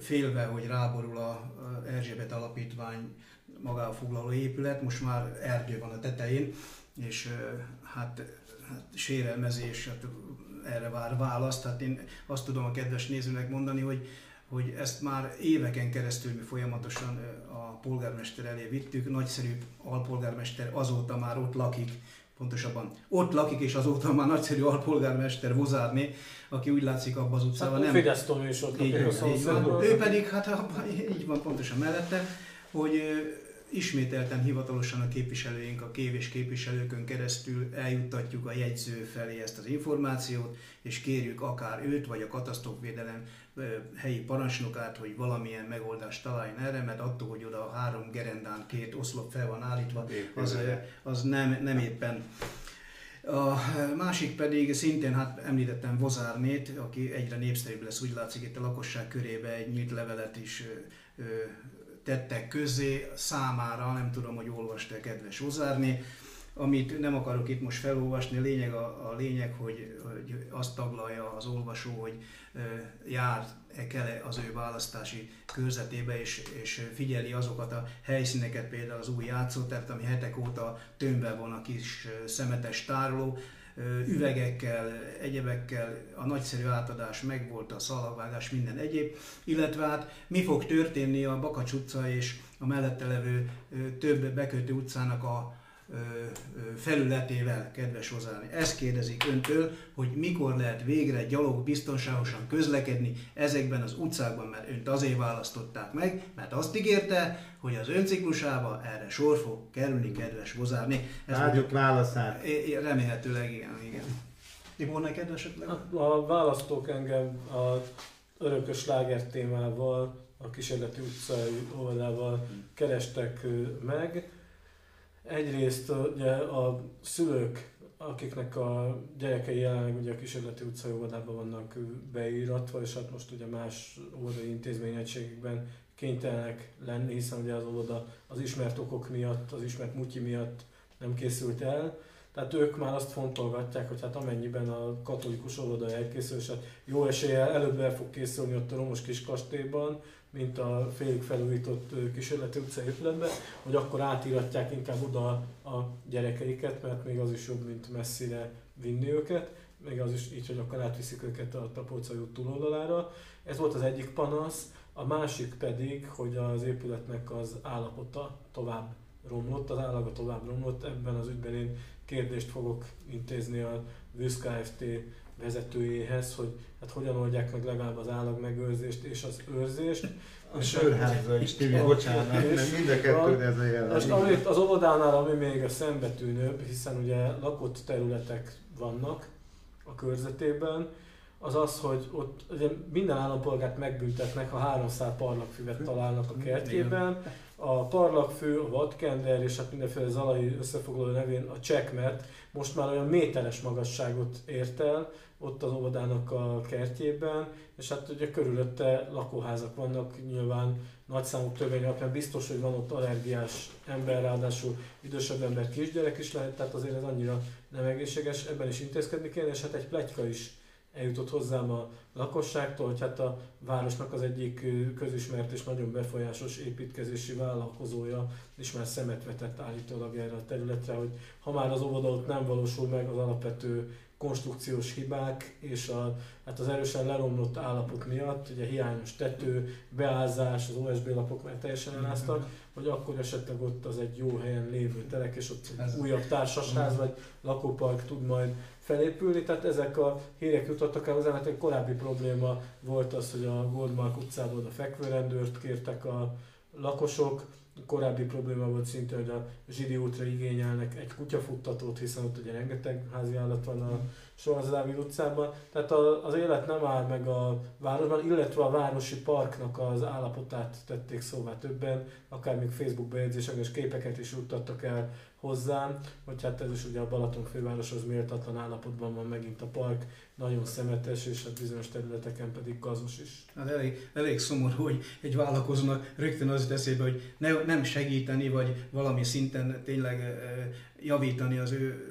S1: félve, hogy ráborul a Erzsébet Alapítvány magába foglaló épület, most már erdő van a tetején, és hát, hát sérelmezés, hát erre vár választ. Hát én azt tudom a kedves nézőnek mondani, hogy, hogy ezt már éveken keresztül mi folyamatosan a polgármester elé vittük. Nagyszerű alpolgármester azóta már ott lakik, pontosabban ott lakik, és azóta már nagyszerű alpolgármester Vozárné, aki úgy látszik abban az utcában
S4: hát, nem... Fidesztől is ott
S1: így, van, így van. Ő pedig, hát így van pontosan mellette, hogy ismételten hivatalosan a képviselőink, a kévés képviselőkön keresztül eljuttatjuk a jegyző felé ezt az információt, és kérjük akár őt, vagy a katasztrófvédelem helyi parancsnokát, hogy valamilyen megoldást találjon erre, mert attól, hogy oda a három gerendán két oszlop fel van állítva, az, az nem, nem éppen. A másik pedig szintén, hát említettem Vozárnét, aki egyre népszerűbb lesz, úgy látszik itt a lakosság körébe egy nyílt levelet is tettek közé számára, nem tudom, hogy olvasta kedves Vozárné, amit nem akarok itt most felolvasni, lényeg, a, a lényeg hogy, hogy azt taglalja az olvasó, hogy jár kell az ő választási körzetébe, és, és figyeli azokat a helyszíneket, például az új játszótert, ami hetek óta tömbben van a kis szemetes tároló, üvegekkel, egyebekkel, a nagyszerű átadás megvolt, a szalagvágás, minden egyéb, illetve hát mi fog történni a Bakacs utca és a mellette levő több bekötő utcának a felületével, kedves hozzáállni. Ezt kérdezik öntől, hogy mikor lehet végre gyalog biztonságosan közlekedni ezekben az utcákban, mert önt azért választották meg, mert azt ígérte, hogy az önciklusába erre sor fog kerülni, kedves hozárni.
S3: Várjuk válaszát.
S1: Remélhetőleg igen, igen. Tibor, neked esetleg?
S4: A választók engem a örökös láger témával, a kísérleti utcai oldalával kerestek meg, Egyrészt ugye a szülők, akiknek a gyerekei jelenleg ugye a kísérleti utcai óvodában vannak beíratva, és hát most ugye más óvodai intézményegységekben kénytelenek lenni, hiszen ugye az óvoda az ismert okok miatt, az ismert mutyi miatt nem készült el. Tehát ők már azt fontolgatják, hogy hát amennyiben a katolikus óvoda elkészül, és hát jó eséllyel előbb el fog készülni ott a romos kis kastélyban, mint a félig felújított kísérleti utca épületbe, hogy akkor átíratják inkább oda a gyerekeiket, mert még az is jobb, mint messzire vinni őket, még az is így, hogy akkor átviszik őket a Tapolcai út túloldalára. Ez volt az egyik panasz, a másik pedig, hogy az épületnek az állapota tovább romlott, az állaga tovább romlott, ebben az ügyben én kérdést fogok intézni a Vűz Kft vezetőjéhez, hogy hát hogyan oldják meg legalább az állag megőrzést és az őrzést.
S3: A sörházza is, Tibi, bocsánat, mert mind a kettő ez a jelen.
S4: Amit az óvodánál, ami még a szembetűnőbb, hiszen ugye lakott területek vannak a körzetében, az az, hogy ott ugye minden állampolgárt megbüntetnek, ha háromszál parlagfüvet találnak a kertjében. A parlagfő, a vadkender és hát mindenféle zalai összefoglaló nevén a csekmet most már olyan méteres magasságot ért el, ott az óvodának a kertjében, és hát ugye körülötte lakóházak vannak, nyilván nagyszámú törvény alapján biztos, hogy van ott allergiás ember, ráadásul idősebb ember, kisgyerek is lehet, tehát azért ez annyira nem egészséges, ebben is intézkedni kéne, és hát egy pletyka is eljutott hozzám a lakosságtól, hogy hát a városnak az egyik közismert és nagyon befolyásos építkezési vállalkozója is már szemet vetett állítólag erre a területre, hogy ha már az óvoda ott nem valósul meg az alapvető konstrukciós hibák és a, hát az erősen leromlott állapot miatt, ugye hiányos tető, beázás, az OSB lapok már teljesen eláztak, hogy akkor esetleg ott az egy jó helyen lévő telek, és ott egy újabb társasház vagy lakópark tud majd felépülni, tehát ezek a hírek jutottak el mert egy korábbi probléma volt az, hogy a Goldmark utcában a fekvőrendőrt kértek a lakosok, korábbi probléma volt szinte, hogy a Zsidi útra igényelnek egy kutyafuttatót, hiszen ott ugye rengeteg házi állat van a Sorzadávid utcában. Tehát a, az élet nem áll meg a városban, illetve a városi parknak az állapotát tették szóvá többen, akár még Facebook bejegyzések és képeket is juttattak el hozzám, hogy hát ez is ugye a Balaton fővároshoz méltatlan állapotban van megint a park, nagyon szemetes, és hát bizonyos területeken pedig gazos is.
S1: Hát elég, elég szomorú, hogy egy vállalkozónak rögtön az eszébe, hogy ne, nem segíteni, vagy valami szinten tényleg javítani az ő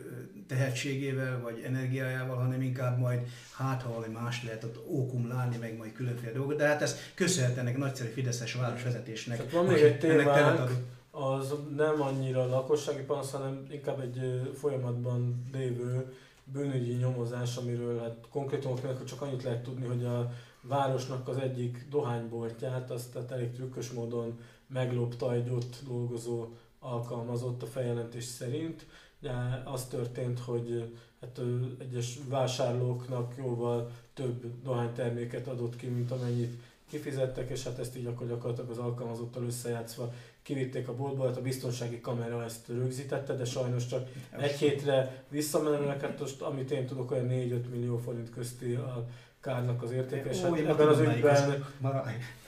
S1: tehetségével, vagy energiájával, hanem inkább majd hát, ha valami más lehet ott ókumlálni, meg majd különféle dolgok. De hát ez köszönhet nagyszerű Fideszes városvezetésnek.
S4: Tehát van még egy témánk, az nem annyira lakossági panasz, hanem inkább egy folyamatban lévő bűnügyi nyomozás, amiről hát konkrétumok nélkül csak annyit lehet tudni, hogy a városnak az egyik dohányboltját, azt tehát elég trükkös módon meglopta egy ott dolgozó alkalmazott a feljelentés szerint. Ugye az történt, hogy hát egyes vásárlóknak jóval több dohányterméket adott ki, mint amennyit kifizettek, és hát ezt így akkor gyakorlatilag az alkalmazottal összejátszva kivitték a boltból, hát a biztonsági kamera ezt rögzítette, de sajnos csak egy hétre visszamenőleg, hát most amit én tudok, olyan 4-5 millió forint közti a kárnak az értéke, és hát ebben az ügyben,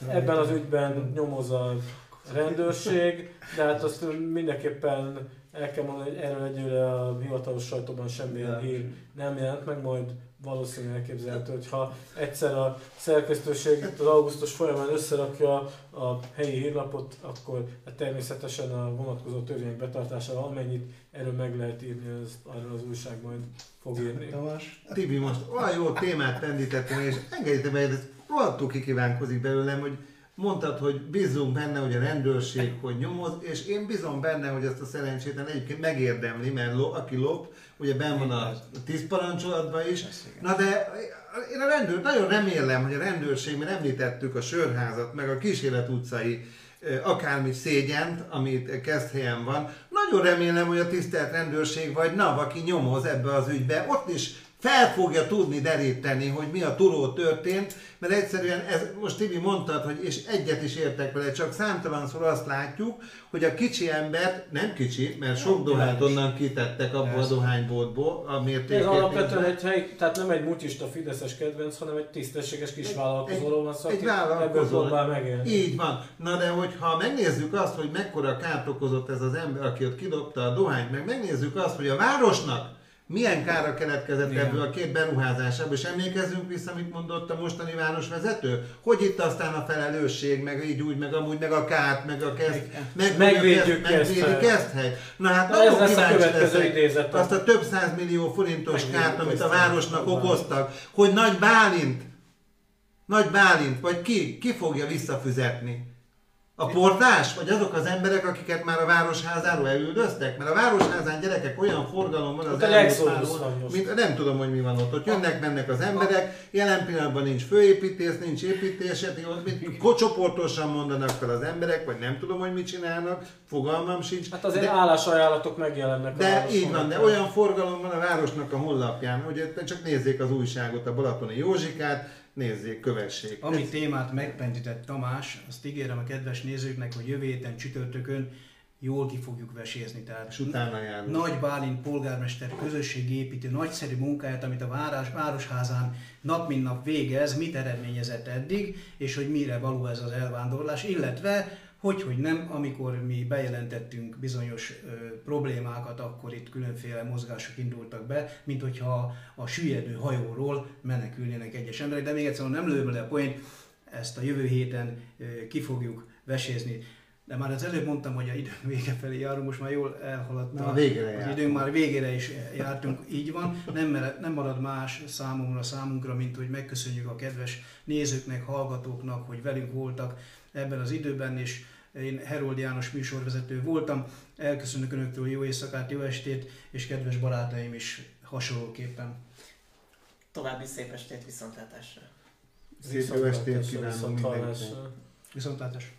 S4: ebben az ügyben nyomoz a rendőrség, de hát azt mindenképpen el kell mondani, hogy erről egyőre a hivatalos sajtóban semmilyen hír nem jelent meg, majd valószínűleg elképzelhető, hogy ha egyszer a szerkesztőség az augusztus folyamán összerakja a helyi hírlapot, akkor természetesen a vonatkozó törvények betartásával, amennyit erről meg lehet írni, az, arról az újság majd fog írni.
S3: Tamás. Tibi, most olyan jó témát pendítettem, és engedjétek meg, rohadtul kikívánkozik belőlem, hogy mondtad, hogy bízunk benne, hogy a rendőrség hogy nyomoz, és én bízom benne, hogy ezt a szerencsétlen egyébként megérdemli, mert lo, aki lop, ugye ben van a tíz parancsolatban is. Na de én a rendőr, nagyon remélem, hogy a rendőrség, mert említettük a sörházat, meg a kísérlet utcai akármi szégyent, amit kezdhelyen van. Nagyon remélem, hogy a tisztelt rendőrség vagy NAV, aki nyomoz ebbe az ügybe, ott is fel fogja tudni deríteni, hogy mi a turó történt, mert egyszerűen, ez, most Tibi mondtad, hogy és egyet is értek vele, csak számtalanszor azt látjuk, hogy a kicsi ember, nem kicsi, mert sok dohányt onnan kitettek abból a dohányboltból, a mértékét.
S4: Ez alapvetően egy hely, tehát nem egy mutista fideszes kedvenc, hanem egy tisztességes kis vállalkozóról van szó,
S3: egy vállalkozó. Így van. Na de hogyha megnézzük azt, hogy mekkora kárt okozott ez az ember, aki ott kidobta a dohányt, meg megnézzük azt, hogy a városnak milyen kára keletkezett Igen. ebből a két beruházásából, és emlékezzünk vissza, amit mondott a mostani városvezető? Hogy itt aztán a felelősség, meg így úgy, meg amúgy, meg a kárt, meg a kezd,
S4: meg, megvédjük
S3: megvédjük ezt hely. Na hát
S4: Na nagyon ez lesz a következő idézet.
S3: Azt a több száz millió forintos kárt, amit a városnak okoztak, hogy Nagy Bálint, Nagy Bálint, vagy ki, ki fogja visszafizetni? A portás? Vagy azok az emberek, akiket már a városházáról elüldöztek? Mert a városházán gyerekek olyan forgalom van az elmúlt mint nem tudom, hogy mi van ott. Ott jönnek, mennek az emberek, jelen pillanatban nincs főépítés, nincs építés, csoportosan mondanak fel az emberek, vagy nem tudom, hogy mit csinálnak, fogalmam sincs.
S4: Hát azért de, állásajánlatok megjelennek.
S3: De így van, de olyan forgalom van a városnak a honlapján, hogy csak nézzék az újságot, a Balatoni Józsikát, nézzék, kövessék.
S1: Ami Ez... témát megpendített Tamás, azt ígérem a kedves nézőknek, hogy jövő héten csütörtökön jól ki fogjuk vesézni. Tehát
S3: és utána járunk.
S1: Nagy Bálint polgármester közösségépítő nagyszerű munkáját, amit a város, városházán nap mint nap végez, mit eredményezett eddig, és hogy mire való ez az elvándorlás, illetve hogy, hogy nem, amikor mi bejelentettünk bizonyos ö, problémákat, akkor itt különféle mozgások indultak be, mint hogyha a süllyedő hajóról menekülnének egyes emberek, de még egyszer nem lőm le a point, ezt a jövő héten ö, ki fogjuk vesézni. De már az előbb mondtam, hogy a időnk vége felé járunk, most már jól elhaladt
S3: a, végére
S1: az időnk, már végére is jártunk, így van. Nem, nem marad más számomra, számunkra, mint hogy megköszönjük a kedves nézőknek, hallgatóknak, hogy velünk voltak ebben az időben, és én Herold János műsorvezető voltam. Elköszönök Önöktől jó éjszakát, jó estét, és kedves barátaim is hasonlóképpen.
S2: További szép estét, viszontlátásra!
S3: Szép jó estét kívánok mindenkinek!
S1: Viszontlátásra!